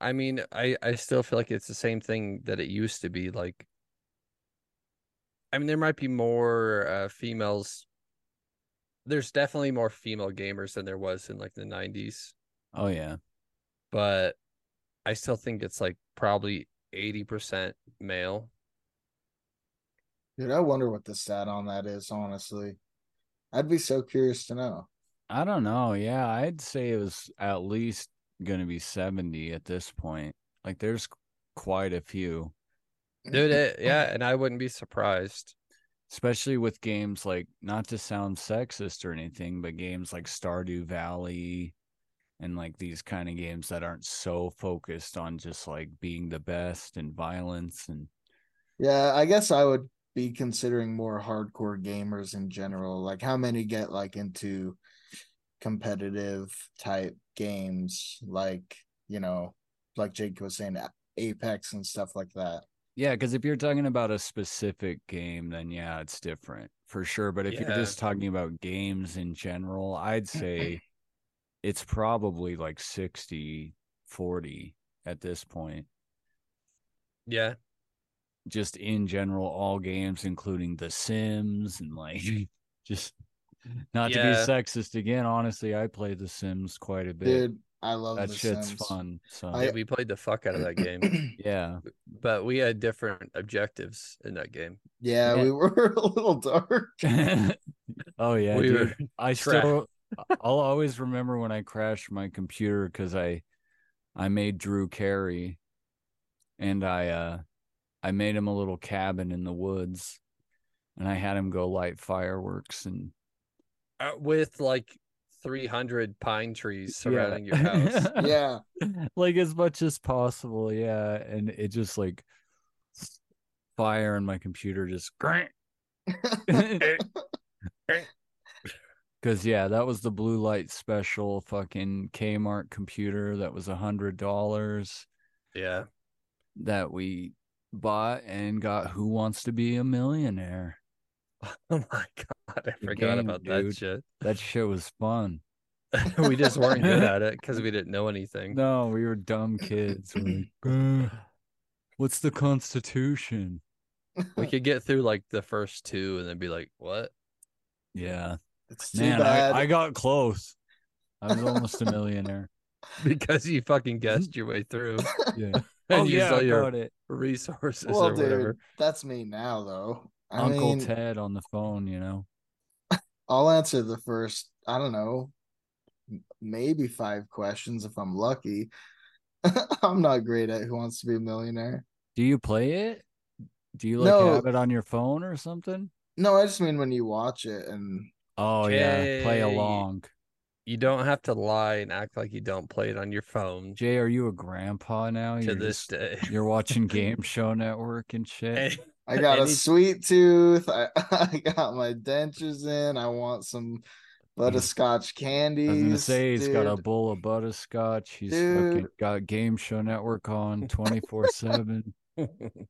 I mean, I I still feel like it's the same thing that it used to be like I mean, there might be more uh females. There's definitely more female gamers than there was in like the 90s, Oh yeah. but I still think it's like probably 80% male. Dude, I wonder what the stat on that is, honestly. I'd be so curious to know. I don't know. Yeah, I'd say it was at least gonna be 70 at this point. Like there's quite a few. Dude, (laughs) it, yeah, and I wouldn't be surprised. especially with games like not to sound sexist or anything, but games like Stardew Valley and like these kind of games that aren't so focused on just like being the best and violence and Yeah, I guess I would be considering more hardcore gamers in general. Like how many get like into competitive type games like, you know, like Jake was saying Apex and stuff like that. Yeah, because if you're talking about a specific game, then yeah, it's different for sure. But if you're just talking about games in general, I'd mm-hmm. say it's probably like 60 40 at this point. Yeah. just in general all games including the sims and like (laughs) just not to be sexist again honestly i play the sims quite a bit Dude, I love that the shit's Sims. fun so I- Yeah, we played the fuck out of that game, (clears throat) yeah but we had different objectives in that game. yeah, Yeah. we (laughs) were a little dark. (laughs) oh yeah we dude. were i tra- still i'll always remember when i crashed my computer because i i made drew carey and i uh i made him a little cabin in the woods and i had him go light fireworks and uh, with like 300 pine trees Yeah. surrounding your house. (laughs) Yeah. (laughs) like as much as possible yeah and it just like fire and my computer just (laughs) grant. because yeah that was the blue light special fucking kmart computer that was a hundred dollars yeah. that we bought and got who wants to be a millionaire (laughs) Oh my god, I The forgot game, about that shit. that shit was fun (laughs) we just weren't good (laughs) at it because we didn't know anything. no we were dumb kids We're like, "Uh, what's the constitution We could get through like the first two and then be like, "What?" yeah It's too Man, bad. I, I got close. I was almost a millionaire. Because you fucking guessed your way through Yeah. and oh used yeah, all I your it. resources well, or dude, whatever. that's me now, though. I Uncle mean, Ted on the phone, you know. I'll answer the first, I don't know, maybe five questions if I'm lucky. (laughs) I'm not great at Who Wants to Be a Millionaire. Do you play it? Do you like No. have it on your phone or something? No, I just mean when you watch it and Oh yeah, play along. You don't have to lie and act like you don't play it on your phone Jay, are you a grandpa now? to You're this just- day. you're watching (laughs) Game Show Network and shit. And- I (laughs) got a sweet tooth. I, (laughs) I got my dentures in. I want some butterscotch candies. I was gonna say he's got a bowl of butterscotch. He's fucking got Game Show Network on (laughs) twenty four seven. I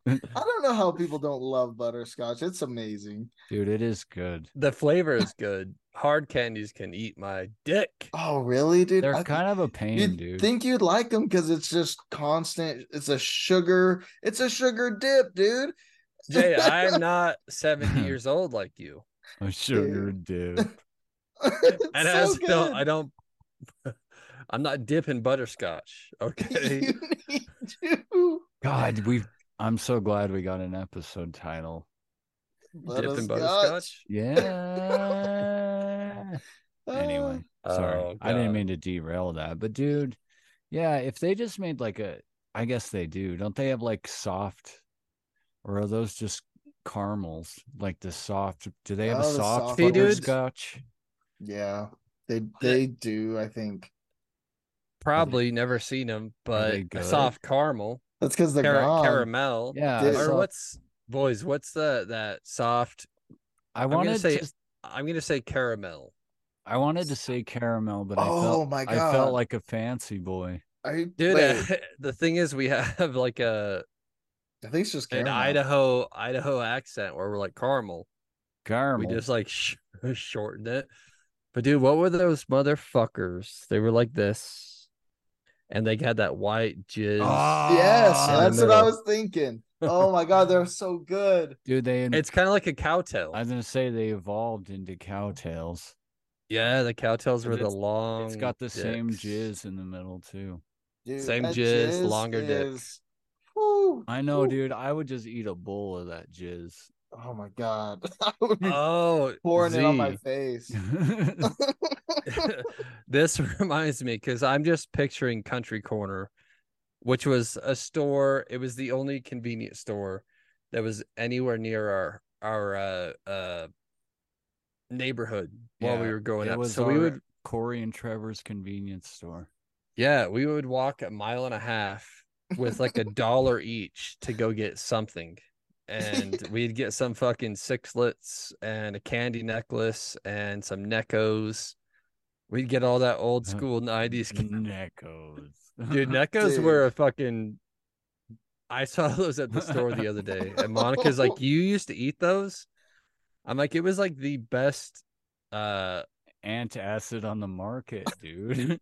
don't know how people don't love butterscotch. It's amazing. Dude, it is good. the flavor is good. Hard candies can eat my dick. Oh, really, dude? They're I- kind of a pain, You'd dude. think you'd like them because it's just constant. It's a sugar. It's a sugar dip, dude. Jay, I'm (laughs) not 70 (laughs) years old like you. a sugar dip. It's And I so also don't good. I don't (laughs) I'm not dipping butterscotch. Okay. you need to. God, we I'm so glad we got an episode title. dipping Butterscotch. Yeah. anyway, Uh, sorry. Oh I didn't mean to derail that, but dude, yeah, if they just made like a, I guess they do. Don't they have like soft, or are those just caramels? Like the soft? Do they have Oh, a the soft soft Hey, dude. butterscotch? Yeah, they they do. I think Probably never seen them, but a soft caramel, that's because they're cara- gone. caramel. Yeah, Dude. I Or saw- what's boys? What's the that soft? I I'm gonna wanted say- to. I'm gonna say caramel. I wanted to say caramel, but I Oh felt my I felt like a fancy boy. I Dude, uh, (laughs) the thing is, we have like a I think it's just an. Idaho Idaho accent where we're like caramel. Caramel. We just like sh- (laughs) shortened it. But dude, what were those motherfuckers? They were like this, and they had that white jizz. Ah, yes, in the that's what I was thinking. (laughs) Oh my god, they're so good. dude. They. It's kind of like a cowtail. I was gonna say they evolved into cowtails. yeah, the cowtails were the long. It's got the same jizz in the middle too. Dude, Same that jizz, longer dick. is- Whew, I know, whew. dude. I would just eat a bowl of that jizz. Oh my god, (laughs) I would be Oh, pouring it on my face. (laughs) (laughs) this reminds me because I'm just picturing Country Corner, which was a store. It was the only convenience store that was anywhere near our our uh, uh, neighborhood while we were growing it up. was So we would, Corey and Trevor's convenience store. yeah, we would walk a mile and a half with like a dollar each to go get something. And (laughs) we'd get some fucking sixlets and a candy necklace and some Neccos. We'd get all that old Uh, school 90s Neccos. Dude, (laughs) Neccos Dude. were a fucking. I saw (laughs) those at the store the other day, and Monica's like, "You used to eat those?" I'm like, "It was like the best." Uh, Antacid on the market, dude.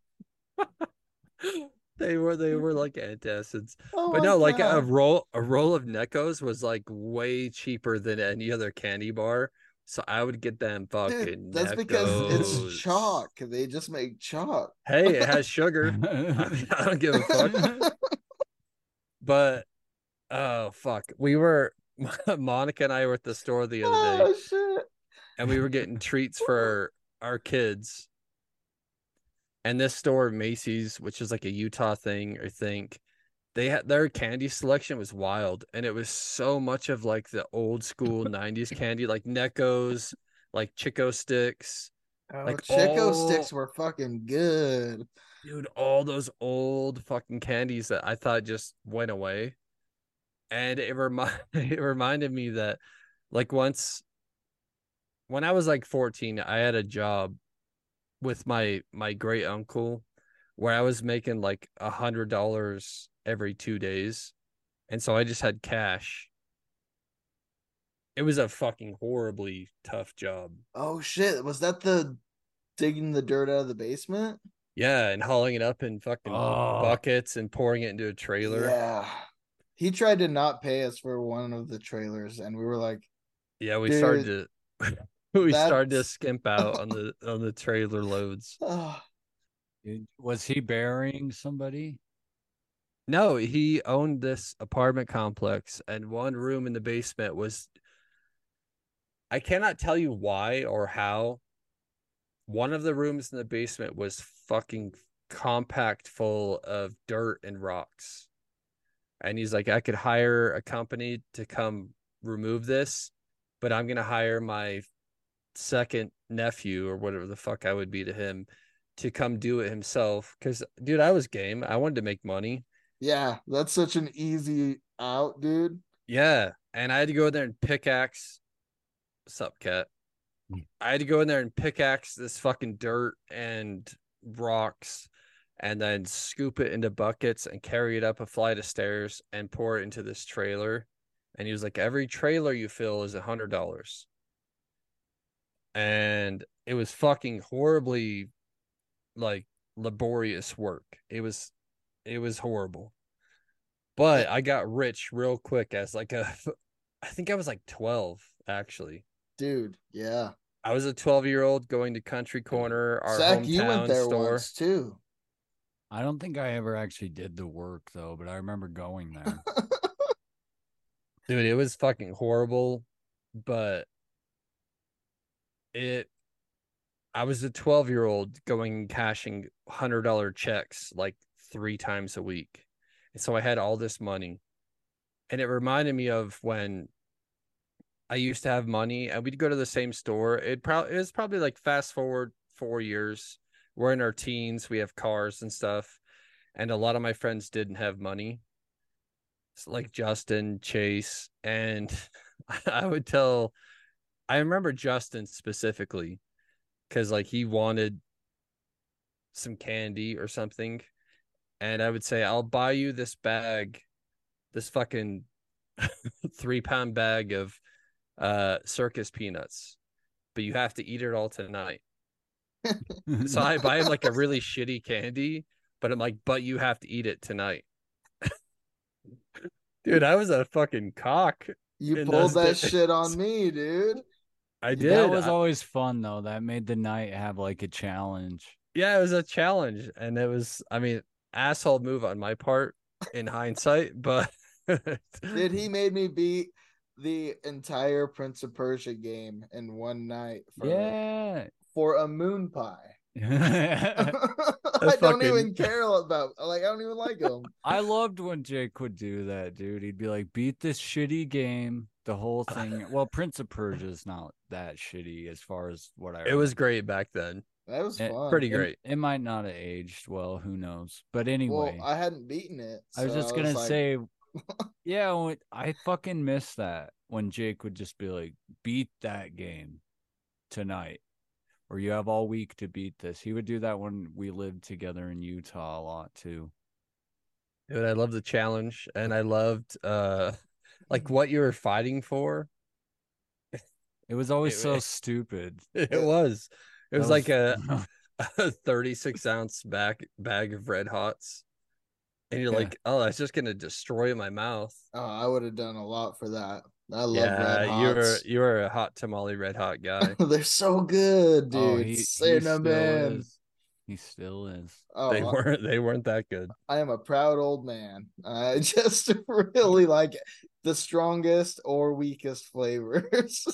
They were they mm. were like antacids, Oh but no, like a roll a roll of Neccos was like way cheaper than any other candy bar. So I would get them fucking. Dude, that's because it's chalk. They just make chalk. Hey, it has sugar. I, mean, (laughs) (laughs) I don't give a fuck. But oh fuck, we were (laughs) Monica and I were at the store the other day, Oh shit. and we were getting treats for our kids. And this store, Macey's, which is like a Utah thing, I think, they had their candy selection was wild, and it was so much of like the old school (laughs) '90s candy, like Neccos, like Chick-O-Sticks, Oh, Like Chico all- sticks were fucking good. dude, all those old fucking candies that I thought just went away. And it remind (laughs) it reminded me that like once when I was like 14, I had a job with my my great uncle where I was making like a hundred dollars every two days. And so I just had cash. It was a fucking horribly tough job. Oh shit. Was that the digging the dirt out of the basement? Yeah, and hauling it up in fucking Oh. buckets and pouring it into a trailer. Yeah. He tried to not pay us for one of the trailers, and we were like, Yeah, we started to (laughs) (laughs) we started to skimp out on the on the trailer loads. oh, Was he burying somebody? No, he owned this apartment complex and one room in the basement was I cannot tell you why or how. One of the rooms in the basement was fucking compact full of dirt and rocks. And he's like, I could hire a company to come remove this, but I'm gonna hire my second nephew or whatever the fuck I would be to him to come do it himself. Cause dude, I was game. I wanted to make money. yeah, that's such an easy out, dude. Yeah, and I had to go in there and pickaxe. Sup, cat? Mm. I had to go in there and pickaxe this fucking dirt and rocks, and then scoop it into buckets and carry it up a flight of stairs and pour it into this trailer. And he was like, "Every trailer you fill is a hundred dollars." And it was fucking horribly, like laborious work. It was, it was horrible. But I got rich real quick as like a (laughs) I think I was like 12 actually. Dude, yeah. I was a 12 year old going to Country Corner, our Zach, hometown you went there store. once too. I don't think I ever actually did the work though, but I remember going there. (laughs) Dude, it was fucking horrible, but it I was a 12 year old going cashing hundred dollar checks like three times a week. And so I had all this money. And it reminded me of when I used to have money and we'd go to the same store. It probably it was probably like fast forward four years. We're in our teens, we have cars and stuff. And a lot of my friends didn't have money. It's like Justin, Chase, and (laughs) I would tell I remember Justin specifically because like he wanted some candy or something. And I would say, I'll buy you this bag, this fucking (laughs) three pound bag of uh circus peanuts, but you have to eat it all tonight. So I buy him like a really (laughs) shitty candy, but I'm like, but you have to eat it tonight. (laughs) Dude, I was a fucking cock. You pulled that days. shit on me, dude. I did. That was I- always fun though. That made the night have like a challenge. yeah, it was a challenge. And it was, I mean, asshole move on my part in hindsight, but did he (laughs) made me beat the entire Prince of Persia game in one night for, Yeah. for a moon pie. (laughs) I (laughs) I don't even care about like I don't even like him. I loved when Jake would do that, dude. He'd be like, beat this shitty game, the whole thing. Well, Prince of Persia is not that shitty as far as what I it was great back then. That was Eh, fun. Pretty great. It, might not have aged well, who knows? But Well, anyway, I hadn't beaten it. I was so just gonna like, say, (laughs) yeah, I fucking miss that when Jake would just be like, "Beat that game tonight," or "You have all week to beat this." He would do that when we lived together in Utah a lot too. Dude, I love the challenge and I loved uh like what you were fighting for. It was always It so was- stupid. (laughs) It was. It was That like a, (laughs) (laughs) a 36 ounce bag bag of red hots. And you're Yeah. like, oh, that's just gonna destroy my mouth. Oh, I would have done a lot for that. I love yeah, red You're you're a hot tamale red hot guy. They're so good, oh, dude. oh, he, he still Cinnamon. is. He still is. Oh, they weren't they weren't that good. I am a proud old man. I (laughs) just really like the strongest or weakest flavors.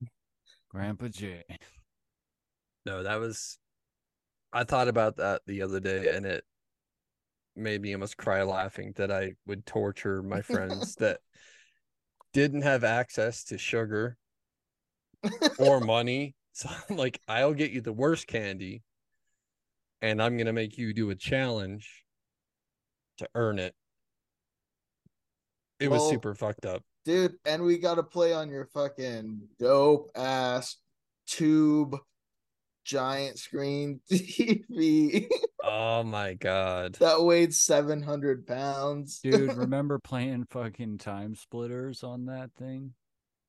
(laughs) Grandpa Jay. No, that was I thought about that the other day and it made me almost cry laughing that I would torture my friends (laughs) that didn't have access to sugar or money. So I'm like, I'll get you the worst candy and I'm gonna make you do a challenge to earn it. It was super fucked up. Dude, and we got to play on your fucking dope ass tube giant screen (laughs) TV Oh my god. that weighed 700 pounds. Dude, (laughs) remember playing fucking TimeSplitters on that thing?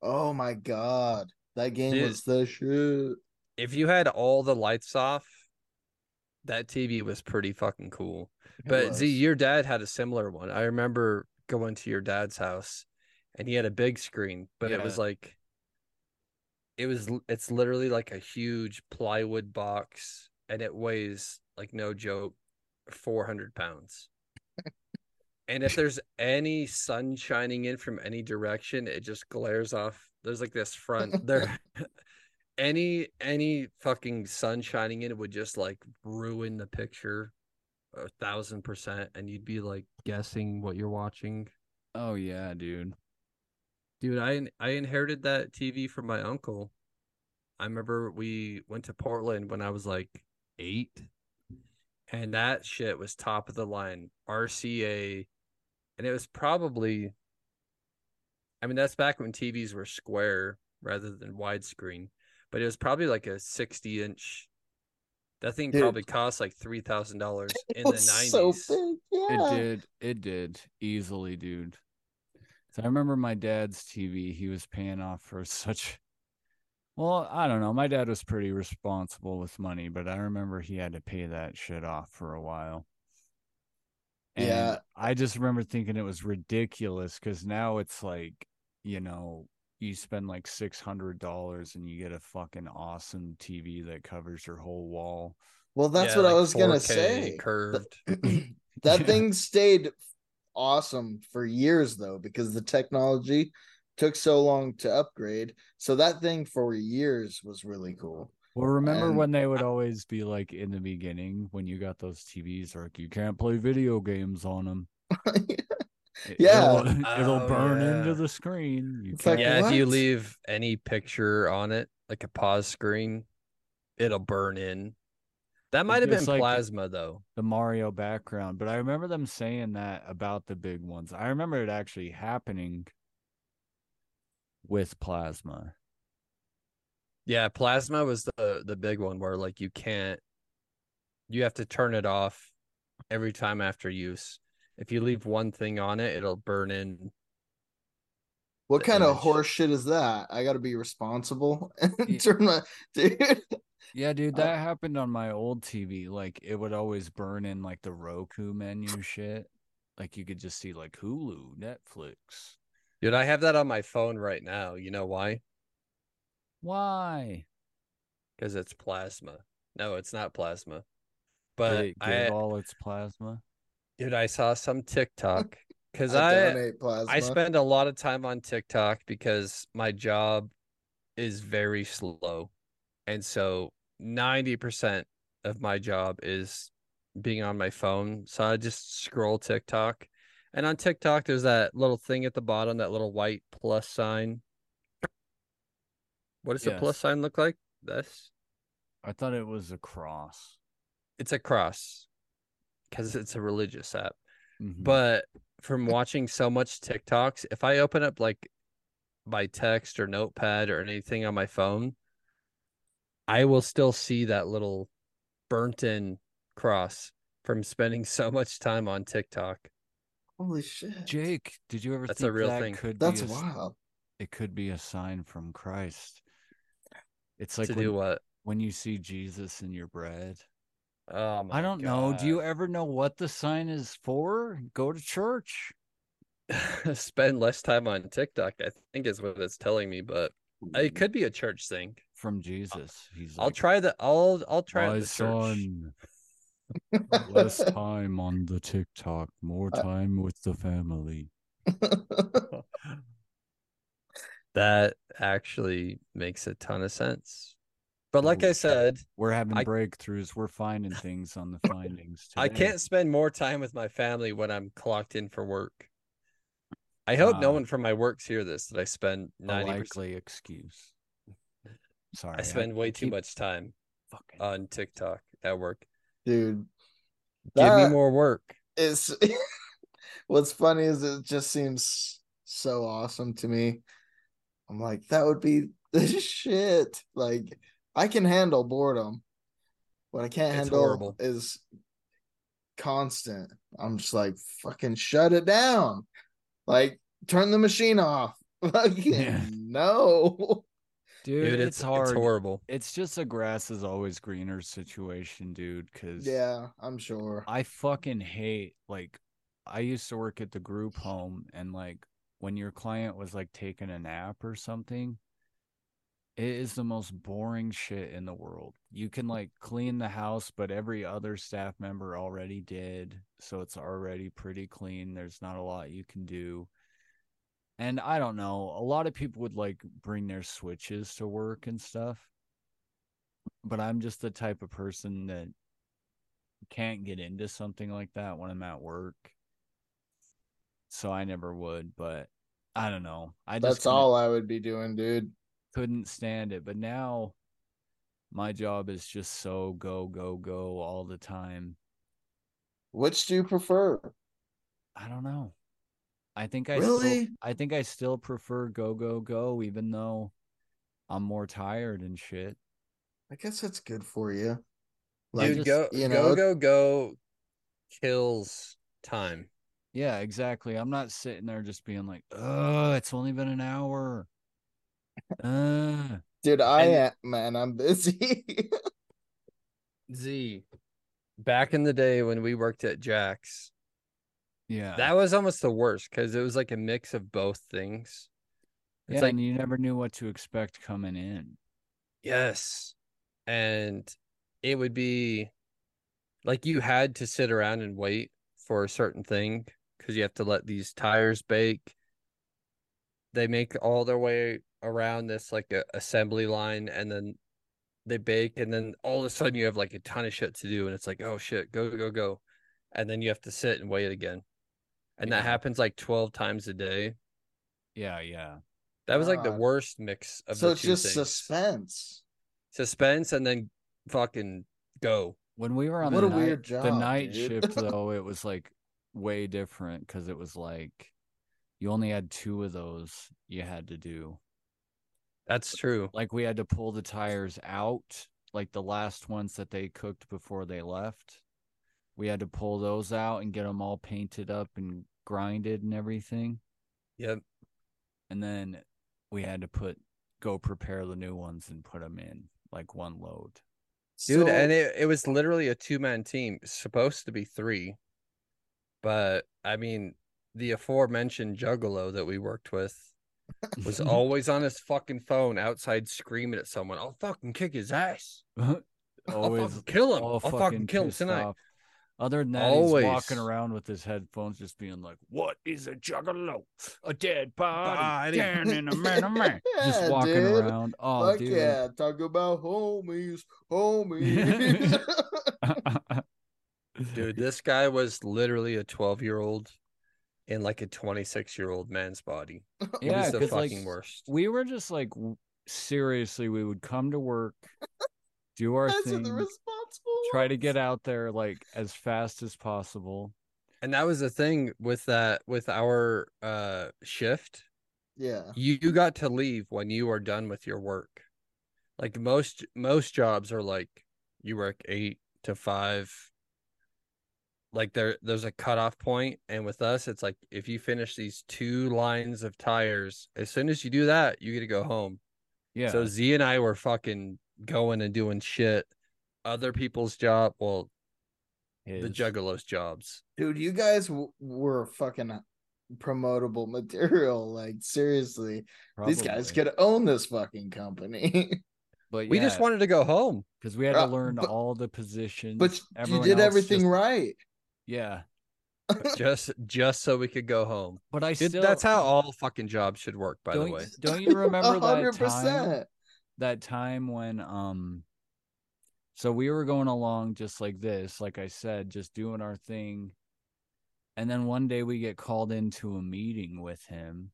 Oh my god. That game Dude. was the shit. If you had all the lights off, that TV was pretty fucking cool. It But Z, your dad had a similar one. I remember going to your dad's house and he had a big screen, but it was like it was it's literally like a huge plywood box and it weighs like no joke 400 pounds. (laughs) and if there's any sun shining in from any direction, it just glares off. There's like this front there (laughs) (laughs) any any fucking sun shining in it would just like ruin the picture a thousand percent and you'd be like guessing what you're watching. Oh yeah, dude. dude i i inherited that tv from my uncle. I remember we went to portland when i was like eight and that shit was top of the line rca and it was probably i mean that's back when tvs were square rather than widescreen but it was probably like a 60 inch that thing Dude. probably cost like three thousand dollars (laughs) in the 90s so. Yeah. It did. It did easily, dude. So I remember my dad's TV. He was paying off for (laughs) such. Well, I don't know. My dad was pretty responsible with money, but I remember he had to pay that shit off for a while. And Yeah. I just remember thinking it was ridiculous because now it's like, you know, you spend like six hundred dollars and you get a fucking awesome TV that covers your whole wall. Well, that's Yeah, what I like was gonna say. curved (clears throat) (laughs) that Yeah. thing stayed awesome for years though because the technology took so long to upgrade so that thing for years was really cool Well, remember And when they would always be like in the beginning when you got those TVs, like you can't play video games on them. (laughs) (laughs) Yeah. it'll, it'll Oh, burn yeah. into the screen. You It's like, can't- yeah, if you leave any picture on it, like a pause screen, it'll burn in. That might have been like- plasma though. the Mario background, but I remember them saying that about the big ones. I remember it actually happening with plasma. Yeah, plasma was the the big one where like you can't you have to turn it off every time after use. If you leave one thing on it, it'll burn in. What the kind of image. horse shit is that? I got to be responsible (laughs) and Yeah. turn my (laughs) dude. Yeah, dude, Uh, that happened on my old TV. Like it would always burn in like the Roku menu shit. Like you could just see like Hulu, Netflix. Dude, I have that on my phone right now. You know why? Why? Because it's plasma. No, it's not plasma. Did But it I, all its plasma? Dude, I saw some (laughs) TikTok because I I. I spend a lot of time on TikTok because my job is very slow. And so 90% of my job is being on my phone. So I just scroll TikTok. And on TikTok, there's that little thing at the bottom, that little white plus sign. What does the plus sign look like? This? I thought it was a cross. It's a cross because it's a religious app. Mhm. But from watching so much TikToks, if I open up like my text or notepad or anything on my phone, I will still see that little burnt in cross from spending (laughs) so much time on TikTok. Holy shit. Jake, did you ever That's a real that thing. could That's be a, s- wild. it could be a sign from Christ? It's like to when, do what? when you see Jesus in your bread. Oh I don't know. Do you ever know what the sign is for? Go to church. (laughs) spend less time on TikTok? I think is what it's telling me, but it could be a church thing. from Jesus. He's I'll like, try the I'll I'll try my the son. Less (laughs) time on the TikTok, more Uh, time with the family. (laughs) That actually makes a ton of sense. But like I said, We're having I- breakthroughs. We're finding things on the (laughs) findings. I can't spend more time with my family when I'm clocked in for work. I hope no Uh, one from my works hear this that I spend A ninety percent. likely excuse. Sorry, I spend way too much time fucking- on TikTok at work. Dude. Give me more work. is (laughs) what's funny is it just seems so awesome to me. I'm like, that would be the (laughs) shit. Like, I can handle boredom. What I can't It's handle horrible. is constant. I'm just like, fucking shut it down. Like, turn the machine off. (laughs) Like, Yeah. no. dude, Dude, it's, it's, hard. it's horrible. It's just a grass is always greener situation, dude. Because Yeah, I'm sure. I fucking hate like I used to work at the group home and like when your client was like taking a nap or something, it is the most boring shit in the world. You can mm. like clean the house, but every other staff member already did, so it's already pretty clean. There's not a lot you can do. And I don't know, a lot of people would like bring their switches to work and stuff. But I'm just the type of person that can't get into something like that when I'm at work. So I never would, but I don't know. I just That's all I would be doing, dude. Couldn't stand it. But now my job is just so go, go, go all the time. Which do you prefer? I don't know. I think I Really? still, I think I still prefer go, go, go, even though I'm more tired and shit. I guess that's good for you. Dude, just- go you go know- go go kills time. Yeah, exactly. I'm not sitting there just being like, oh, it's only been an hour. Uh, Dude, I And- am man, I'm busy. (laughs) Z. Back in the day when we worked at Jack's, yeah. that was almost the worst because it was like a mix of both things. It's yeah, like and you never knew what to expect coming in. Yes. And it would be like you had to sit around and wait for a certain thing because you have to let these tires bake. They make all their way around this like a assembly line and then they bake, and then all of a sudden you have like a ton of shit to do, and it's like, oh shit, go go go, and then you have to sit and wait again, and that happens like twelve times a day. Yeah, yeah. That was like the worst mix of so the it's two just things. suspense. suspense, and then fucking go. When we were on What the a night, weird the night dude. shift (laughs) though, it was like way different because it was like you only had two of those you had to do. That's true. Like we had to pull the tires out, like the last ones that they cooked before they left. We had to pull those out and get them all painted up and grinded and everything. Yep. And then we had to put go prepare the new ones and put them in like one load. dude So- and it, it was literally a two-man team supposed to be three but i mean the aforementioned juggalo that we worked with was (laughs) uh-huh. always on his fucking phone outside screaming at someone i'll fucking kick his ass i'll fucking kill him i'll fucking kill him tonight off. Other than that, he's Always. walking around with his headphones, just being like, "What is a juggalo? A dead body, Body. down in a man, a (laughs) man." just Yeah, walking dude. around. Oh, Fuck dude. yeah, talk about homies, homies. (laughs) dude this guy was literally a 12 year old in like a 26 year old man's body (laughs) he yeah, was the because fucking like worst we were just like, seriously, we would come to work, (laughs) do our That's thing, the responsible. try to get out there like as fast as possible. and that was the thing with that with our uh shift Yeah. you, you got to leave when you are done with your work like most most jobs are like you work eight to five like there there's a cutoff point and with us it's like if you finish these two lines of tires as soon as you do that you get to go home Yeah. so z and i were fucking going and doing shit other people's job well the his- juggalos jobs Dude, you guys w- were fucking promotable material. Like, seriously, these guys could own this fucking company. (laughs) But we just wanted to go home because we had Uh, to learn but- all the positions. but you did everything just- right. Yeah, (laughs) just just so we could go home but I Dude, still that's how all fucking jobs should work by the way Don't you A remember that hundred time? percent. That time when um, so we were going along just like this, like I said, just doing our thing, and then one day we get called into a meeting with him,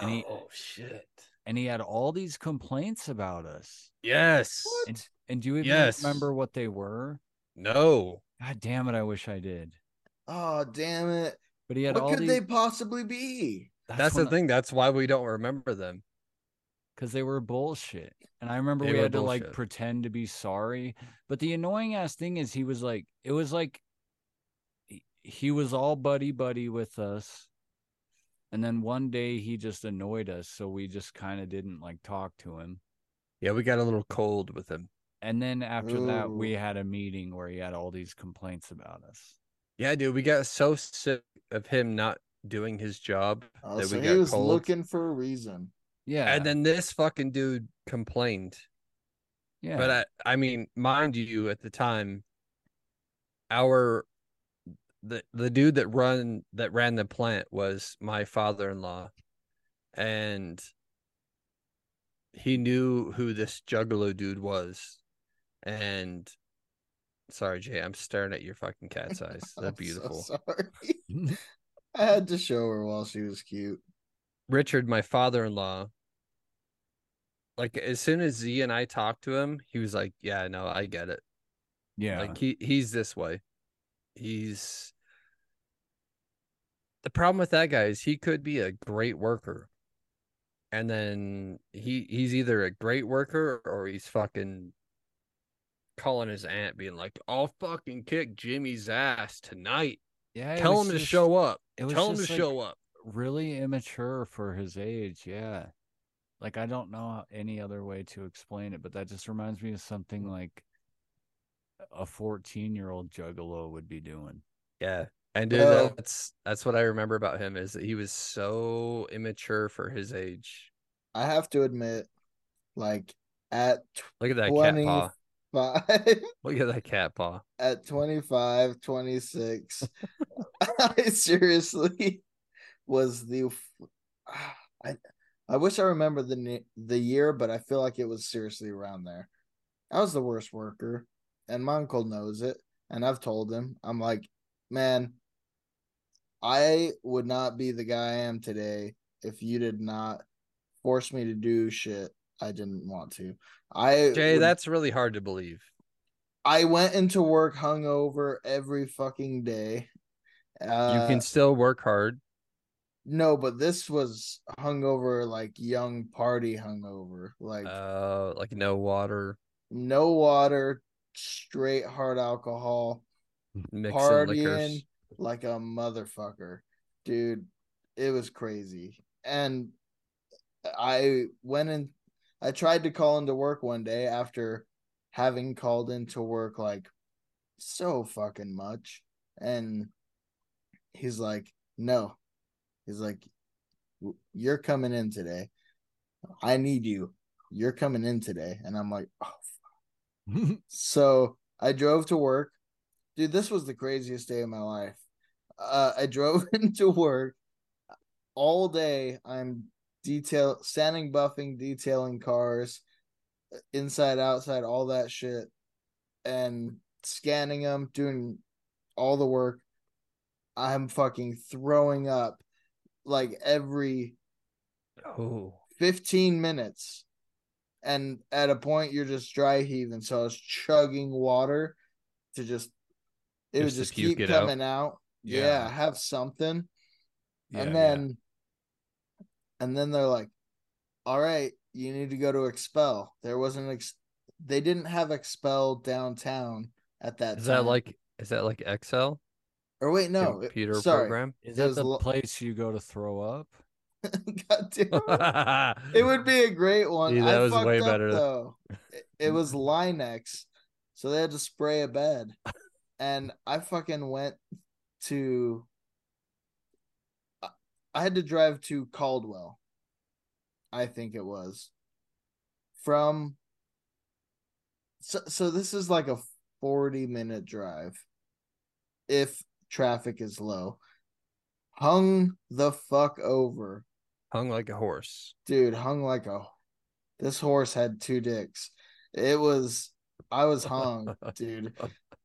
And he- oh shit and he had all these complaints about us. yes And, and do you even Yes. remember what they were? no God damn it! I wish I did. Oh, damn it. But he had What all could these. they possibly be? that's, the thing that's why we don't remember them because they were bullshit. And I remember They we were had to like pretend to be sorry. But the annoying ass thing is he was like, it was like he- he was all buddy buddy with us. And then one day he just annoyed us, so we just kind of didn't like talk to him. yeah we got a little cold with him And then after that, we had a meeting where he had all these complaints about us. yeah dude we got so sick of him not doing his job Oh, that so we he was cold looking for a reason. Yeah. and then this fucking dude complained yeah. but I, I mean mind you at the time our the the dude that run that ran the plant was my father-in-law and he knew who this juggalo dude was and sorry jay i'm staring at your fucking cat's (laughs) eyes I'm they're so beautiful (laughs) sorry. (laughs) Mhm. I had to show her while she was cute. richard my father-in-law like as soon as z and i talked to him he was like yeah no i get it yeah. Like he he's this way. He's the problem with that guy is he could be a great worker. And then he he's either a great worker or he's fucking calling his aunt being like, I'll fucking kick Jimmy's ass tonight. yeah. Tell was him to show up. it was Tell him to like, show up. Really immature for his age. Yeah. Like I don't know any other way to explain it, but that just reminds me of something like a 14 year old juggalo would be doing. Yeah. And dude, Well- that's that's what I remember about him is that he was so immature for his age. I have to admit, like at Look at that 20 cat paw. Five, (laughs) Look at that cat paw. at 25, 26, (laughs) I seriously was the (sighs) I I wish I remember the the year, but I feel like it was seriously around there. I was the worst worker, and my uncle knows it, and I've told him. I'm like, man, I would not be the guy I am today if you did not force me to do shit I didn't want to. I Jay, would- that's really hard to believe. I went into work hungover every fucking day. Uh, you can still work hard. no, but this was hungover like young party hungover, like Uh, like no water, no water, straight hard alcohol, mixing partying liquors. like a motherfucker, dude. It was crazy, and I went in. I tried to call into work one day after having called into work like so fucking much, and he's like, "No," he's like, "You're coming in today. I need you. You're coming in today," and I'm like, "Oh." (laughs) So I drove to work. Dude, this was the craziest day of my life. Uh, I (laughs) drove into work all day. I'm detail standing buffing, detailing cars, inside, outside, all that shit, and scanning them, doing all the work. I'm fucking throwing up like every Oh, 15 minutes and at a point you're just dry heaving so i was chugging water to just it Just to just keep it out? coming out, yeah. Yeah. have something Yeah, and then and then they're like all right you need to go to XPEL there wasn't ex- they didn't have XPEL downtown at that is time that like is that like Excel or wait no it- computer sorry program? Is that the lo- place you go to throw up? (laughs) God damn it. (laughs) It would be a great one. Dude, I that was way up, better. though. It, it was (laughs) LINE-X, so they had to spray a bed, and I fucking went to. I- had to drive to Caldwell. I think it was from. So, so this is like a forty minute drive, if traffic is low. Hung the fuck over hung like a horse. dude hung like a this horse had two dicks it was i was hung (laughs) dude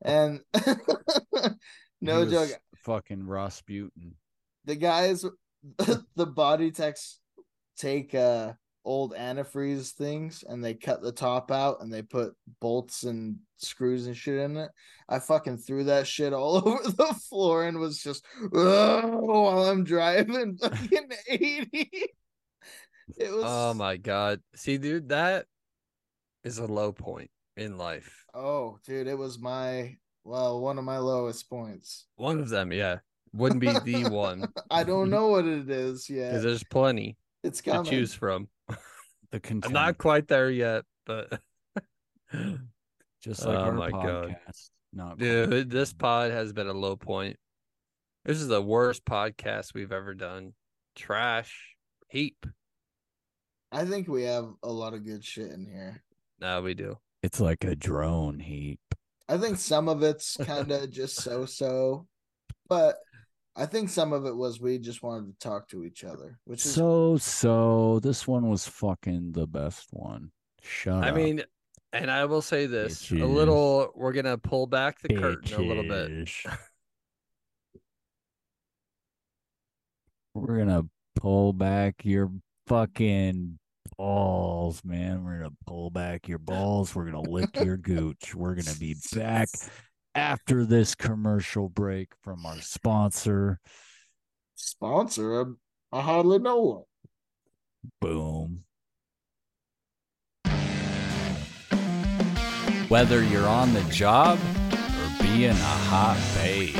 and (laughs) no joke Fucking Rasputin. the guys (laughs) the body techs take uh old antifreeze things and they cut the top out and they put bolts and screws and shit in it i fucking threw that shit all (laughs) over the floor and was just while i'm driving (laughs) fucking 80 it was Oh my god. See, dude, that is a low point in life. Oh, dude, it was my well, one of my lowest points. One of them, yeah. Wouldn't be the (laughs) one. I don't know what it is yeah, Because yet. there's plenty It's to choose from. (laughs) The I'm content. not quite there yet, but (gasps) just like Oh our my God. podcast. Not quite. dude, this pod has been a low point. This is the worst podcast we've ever done. Trash heap. I think we have a lot of good shit in here. No, we do. It's like a drone heap. I think some of it's (laughs) kind of just so so, but I think some of it was we just wanted to talk to each other, which is So so this one was fucking the best one. Shut I up. mean, and I will say this a little, we're going to pull back the curtain a little bit. We're gonna pull back your fucking balls, man. We're gonna pull back your balls. We're gonna lick your gooch. We're gonna be back after this commercial break from our sponsor. sponsor. I, I hardly know one. Boom. Whether you're on the job or being a hot babe.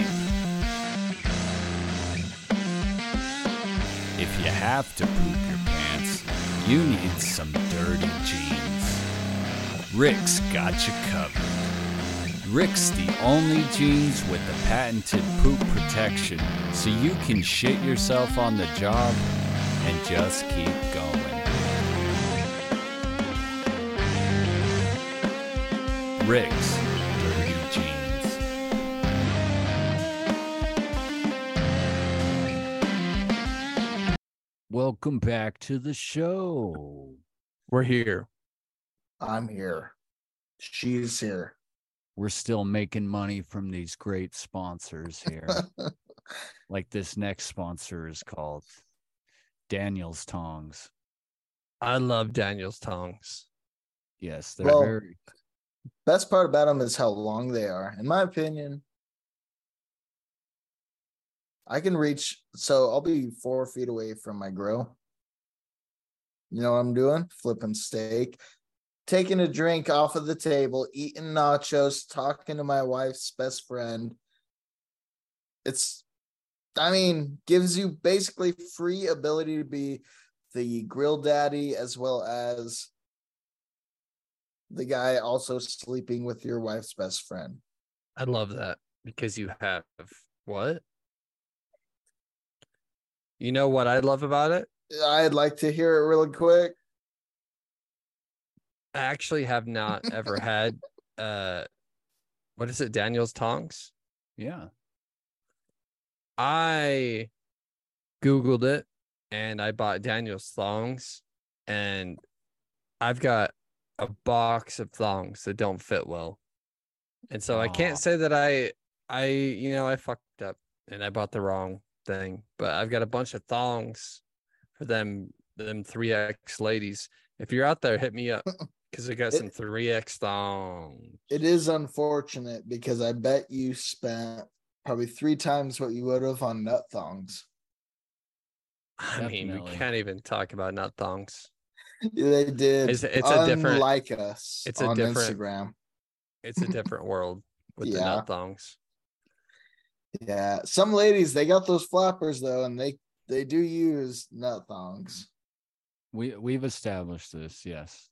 If you have to poop your pants, you need some dirty jeans. Rick's got you covered. Rick's the only jeans with the patented poop protection so you can shit yourself on the job and just keep going. Rick's Dirty Jeans. Welcome back to the show. We're here. I'm here. She's here. We're still making money from these great sponsors here. (laughs) like this next sponsor is called Daniel's Tongs. I love Daniel's tongs. Yes, they're Well, very Best part about them is how long they are. In my opinion, I can reach. So I'll be four feet away from my grill. You know what I'm doing? Flipping steak, taking a drink off of the table, eating nachos, talking to my wife's best friend. It's, I mean, gives you basically free ability to be the grill daddy as well as the guy also sleeping with your wife's best friend. I love that because you have what? You know what I love about it? I'd like to hear it really quick. I actually have not ever (laughs) had uh what is it, Daniel's tongs? yeah. I Googled it and I bought Daniel's thongs and I've got a box of thongs that don't fit well. And so I can't say that I I you know I fucked up and I bought the wrong thing, but I've got a bunch of thongs for them them 3X ladies. If you're out there, hit me up (laughs) because I got It- some 3X thongs. It is unfortunate because I bet you spent probably three times what you would have on nut thongs. I mean, we can't even talk about nut thongs. They did. It's- it's a different- like us. it's a on different- Instagram. It's a (laughs) different world with the nut thongs. Yeah, some ladies they got those flappers though, and they they do use nut thongs. We we've established this, yes.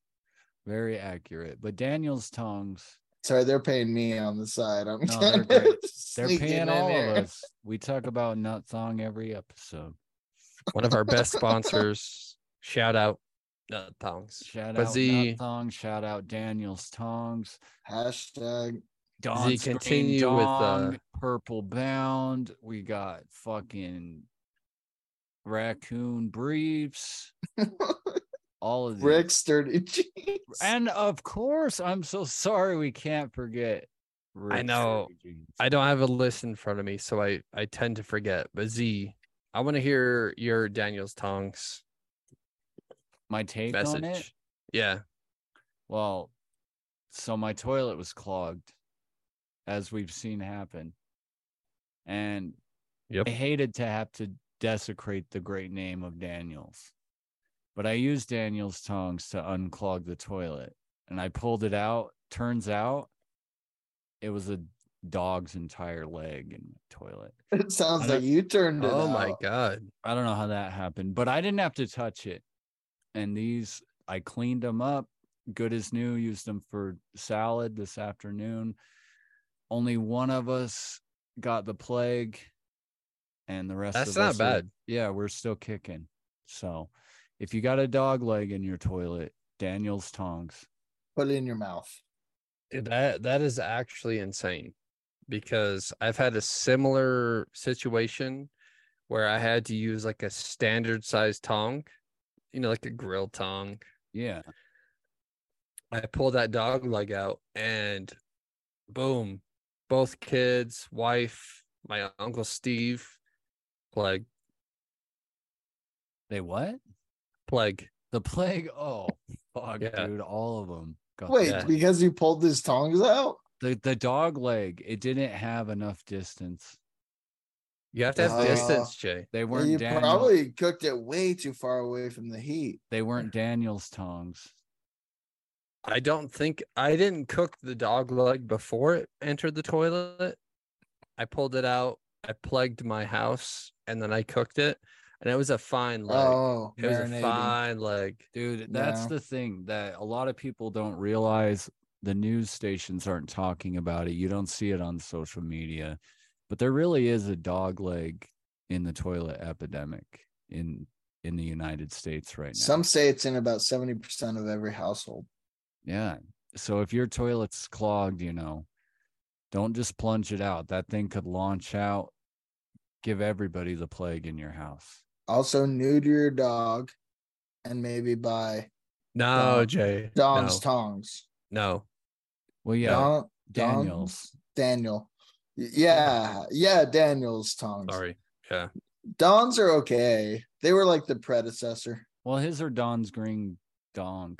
Very accurate. But Daniel's tongs, Sorry, they're paying me on the side. I'm No, they're great. (laughs) they're paying all here. of us. We talk about nut thong every episode. One of our best (laughs) sponsors. Shout out nut thongs. Shout But out Z- nut thong, shout out Daniel's tongs. Hashtag Don's Green continue with, uh, Purple Bound. We got fucking raccoon briefs. (laughs) All of these. Rick Sturdy (laughs) Jeans. And of course, I'm so sorry we can't forget. I know. Sturdy jeans. I don't have a list in front of me, so I I tend to forget. But Z, I want to hear your Daniel's tongs My take on it. message. Yeah. Well, so my toilet was clogged, as we've seen happen. And Yep. I hated to have to desecrate the great name of Daniels. But I used Daniels tongs to unclog the toilet. And I pulled it out. Turns out it was a dog's entire leg in the toilet. (laughs) It sounds like you turned it. Oh my god. I don't know how that happened, but I didn't have to touch it. And these, I cleaned them up, good as new. Used them for salad this afternoon. Only one of us got the plague, and the rest. That's of not us are- bad. yeah, we're still kicking. So, if you got a dog leg in your toilet, Daniel's tongs. Put it in your mouth. That that is actually insane because I've had a similar situation where I had to use like a standard size tong, you know, like a grill tong. Yeah, I pulled that dog leg out and boom, both kids, wife, my uncle Steve, like they what? Plague. The plague? Oh, fuck, Yeah. dude! All of them. Got Wait, Yeah. because you pulled his tongs out? the the dog leg. It didn't have enough distance. You have to have Uh, distance, Jay. They weren't You Daniel, probably cooked it way too far away from the heat. they weren't Daniel's tongs. I don't think I didn't cook the dog leg before it entered the toilet. I pulled it out. I plugged my house and then I cooked it, and it was a fine leg. Oh, it was a fine leg. Dude, that's Yeah. the thing that a lot of people don't realize. The news stations aren't talking about it. You don't see it on social media, but there really is a dog leg in the toilet epidemic in in the United States right now. Some say it's in about 70% of every household. Yeah. So if your toilet's clogged, you know, don't just plunge it out. That thing could launch out, give everybody the plague in your house. Also, neuter your dog, and maybe buy No, Dong- Jay. Don's no. tongs. no. Well, yeah, Don, Daniels. Don- Daniel. Yeah, yeah, Daniel's tongs. Sorry. Yeah. Don's are okay. They were like the predecessor. Well, his are Don's Green Dong.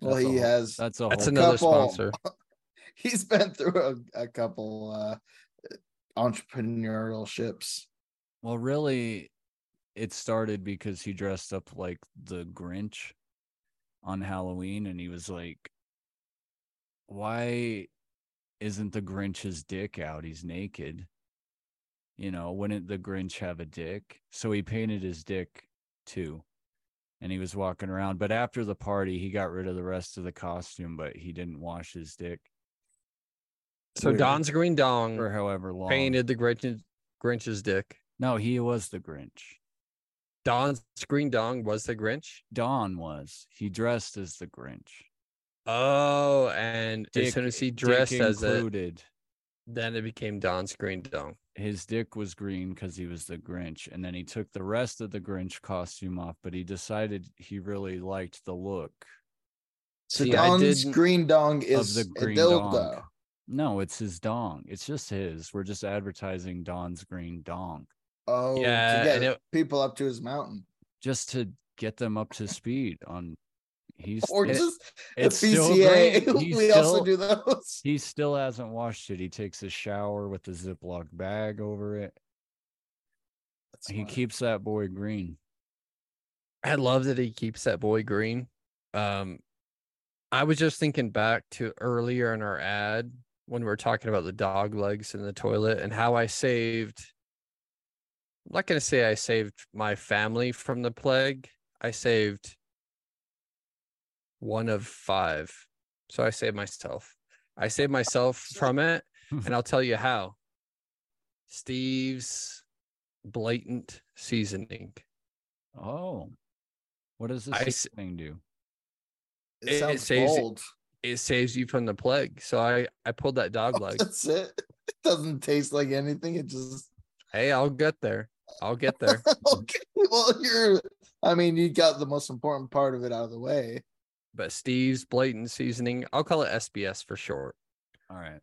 Well, That's a he whole- has. That's a That's another couple- sponsor. (laughs) He's been through a, a couple uh entrepreneurial ships. Well, really, it started because he dressed up like the Grinch on Halloween, and he was like, "Why isn't the Grinch's dick out? He's naked." You know, wouldn't the Grinch have a dick? So he painted his dick too, and he was walking around. But after the party, he got rid of the rest of the costume, but he didn't wash his dick So Weird. Don's Green Dong for however long. painted the Grinch, Grinch's dick. No, he was the Grinch. Don's Green Dong was the Grinch. Don was. He dressed as the Grinch. Oh, and as soon as he dick dressed as it, included. then it became Don's Green Dong. His dick was green because he was the Grinch, and then he took the rest of the Grinch costume off. But he decided he really liked the look So See, Don's green dong is the green dildo. dong. No, it's his dong. It's just his. We're just advertising Don's green dong Oh, Yeah, to get it- people up to his mountain, just to get them up to speed on. He's or it- just a it's still PCA. green. He (laughs) we also still- do those. He still hasn't washed it. He takes a shower with a Ziploc bag over it. That's He fine. keeps that boy green. I love that he keeps that boy green. Um, I was just thinking back to earlier in our ad when we were talking about the dog legs in the toilet and how I saved. I'm not going to say I saved my family from the plague. I saved one of five. So I saved myself. I saved myself from it. And I'll tell you how. Steve's blatant seasoning. Oh, what does I this s- thing do? It, it sounds saves- bold. It saves you from the plague. So I I pulled that dog (laughs) leg. That's it. It doesn't taste like anything. It just Hey, I'll get there. I'll get there. (laughs) okay. Well, you're. I mean, you got the most important part of it out of the way. but Steve's blatant seasoning, I'll call it SBS for short. All right.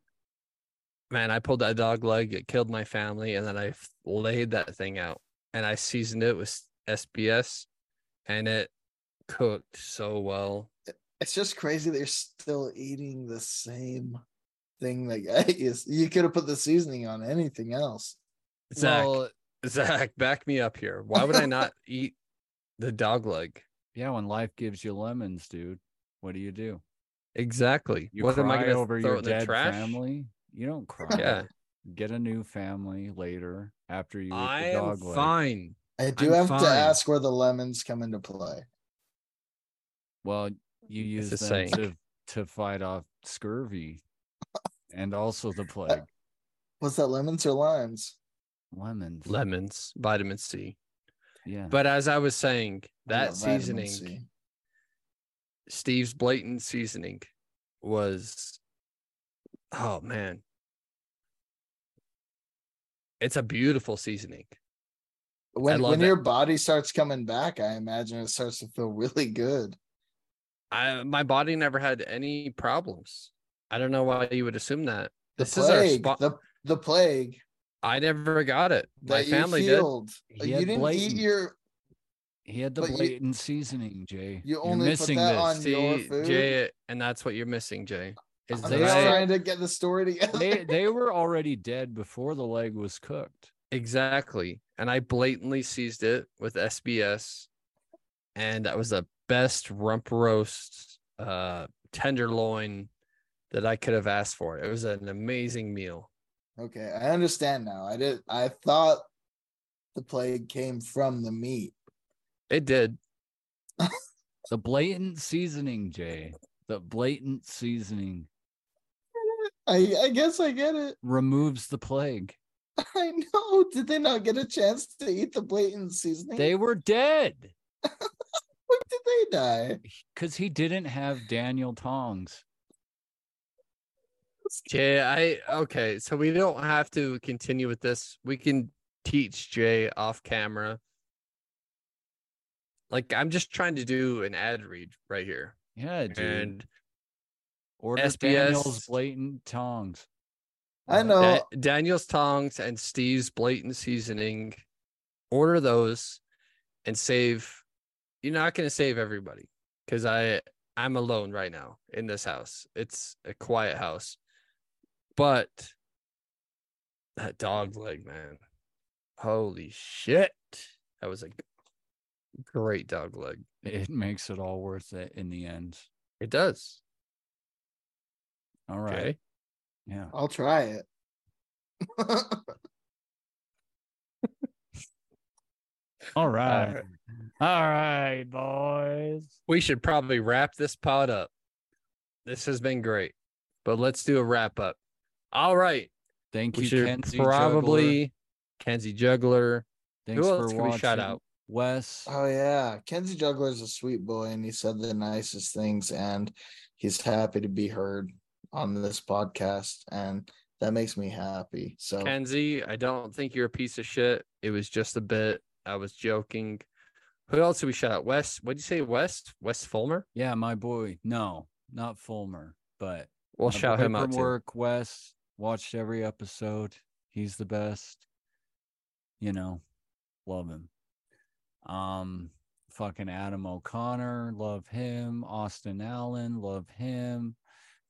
Man, I pulled that dog leg, it killed my family, and then I laid that thing out and I seasoned it with SBS and it cooked so well. It's just crazy that you're still eating the same thing that I guess (laughs) you could have put the seasoning on anything else. Zac, Well, Zac, back me up here. Why would I not (laughs) eat the dog leg? yeah, when life gives you lemons, dude, what do you do? Exactly. You what cry am I gonna over throw your it in dead trash? family? You don't cry. Yeah, Get a new family later after you eat I the am dog leg. fine. I do I'm have to ask where the lemons come into play. Well, you use a them saying. to to fight off scurvy (laughs) and also the plague. Was that? Lemons or limes? Lemons. Lemons, vitamin C. yeah. But as I was saying, that got seasoning, Steve's blatant seasoning was oh man. It's a beautiful seasoning. When when it. your body starts coming back, I imagine it starts to feel really good. I my body never had any problems. I don't know why you would assume that. The This is our plague, spot. the the plague I never got it. My family you did. He you had didn't blatant- eat your. he had the but you- blatant seasoning, Jay. you You're only put missing that this. on- your See, food? Jay, and that's what you're missing, Jay. Is I'm they just I- trying to get the story together. they (laughs) they were already dead before the leg was cooked. Exactly. And I blatantly seized it with SBS. And that was the best rump roast uh tenderloin that I could have asked for. It was an amazing meal. Okay, I understand now. I did. I thought the plague came from the meat. It did. (laughs) The blatant seasoning, Jay. The blatant seasoning I I guess I get it. removes the plague. (laughs) I know. Did they not get a chance to eat the blatant seasoning? They were dead (laughs) when did they die? because he didn't have Daniel Tongs. Jay, I okay, so we don't have to continue with this. We can teach Jay off camera like I'm just trying to do an ad read right here. Yeah, dude. And Order SBS Daniel's blatant tongs. I uh, know. Da- Daniel's tongs and Steve's blatant seasoning. Order those and save. You're not going to save everybody because I I'm alone right now in this house. It's a quiet house, but that dog leg, man, holy shit, that was a great dog leg. It makes it all worth it in the end. It does. All right. Okay. Yeah. I'll try it. (laughs) All right. right. All right, boys. We should probably wrap this pod up. This has been great, but let's do a wrap up. All right. Thank We you, should Kenzie probably Juggler. Kenzie Juggler. Thanks Who for else can watching. we shout out? Wes. oh yeah, Kenzie Juggler is a sweet boy, and he said the nicest things, and he's happy to be heard on this podcast, and that makes me happy. So Kenzie, I don't think you're a piece of shit. It was just a bit. I was joking. Who else did we shout out? Wes. What did you say? West? West Fulmer? Yeah, my boy. No, not Fulmer, but We'll shout him out work. Wes watched every episode. He's the best. You know, love him. Um, fucking Adam O'Connor, love him. Austin Allen, love him.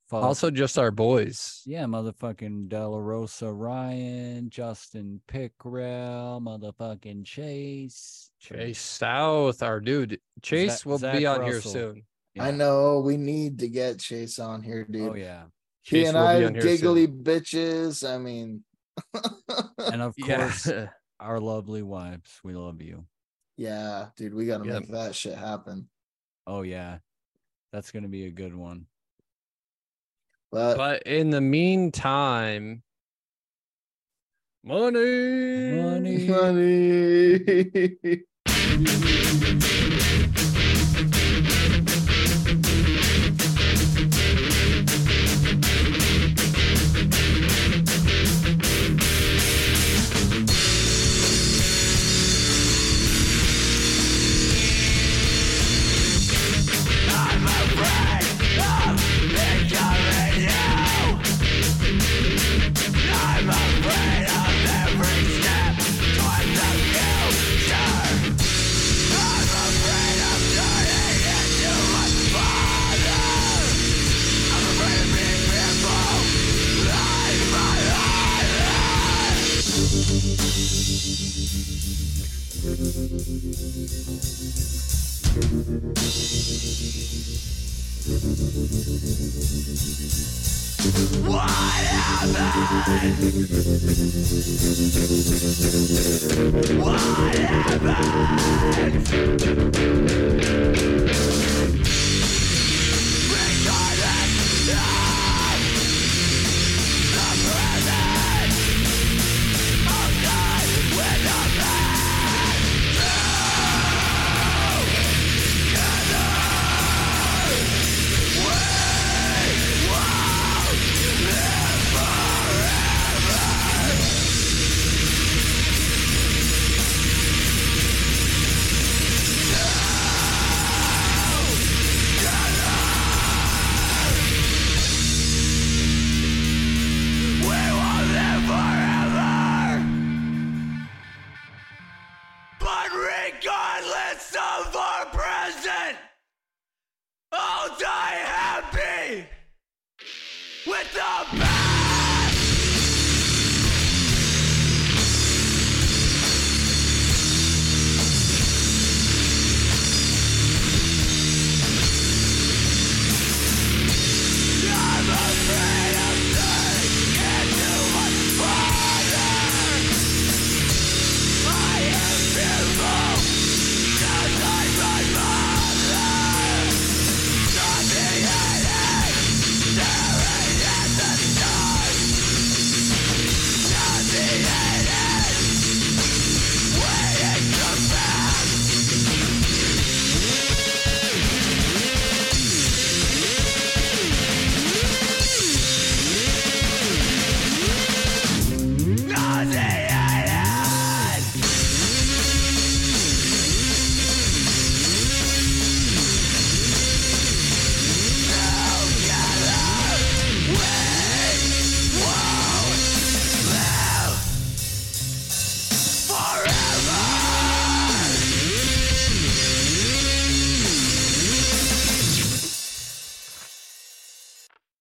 Fuck, Also, just our boys. yeah, motherfucking De la Rosa Ryan, Justin Pickrell, motherfucking Chase. Chase South, our dude. Chase Zach- will Zach be on here soon. Yeah. I know we need to get Chase on here, dude. Oh yeah, he Chase and I on here soon. giggly bitches. I mean, (laughs) and of Yeah. course (laughs) our lovely wives. We love you. yeah, dude, we got to Yep. make that shit happen. Oh yeah, that's gonna be a good one. But, But in the meantime, money. Money. money. (laughs)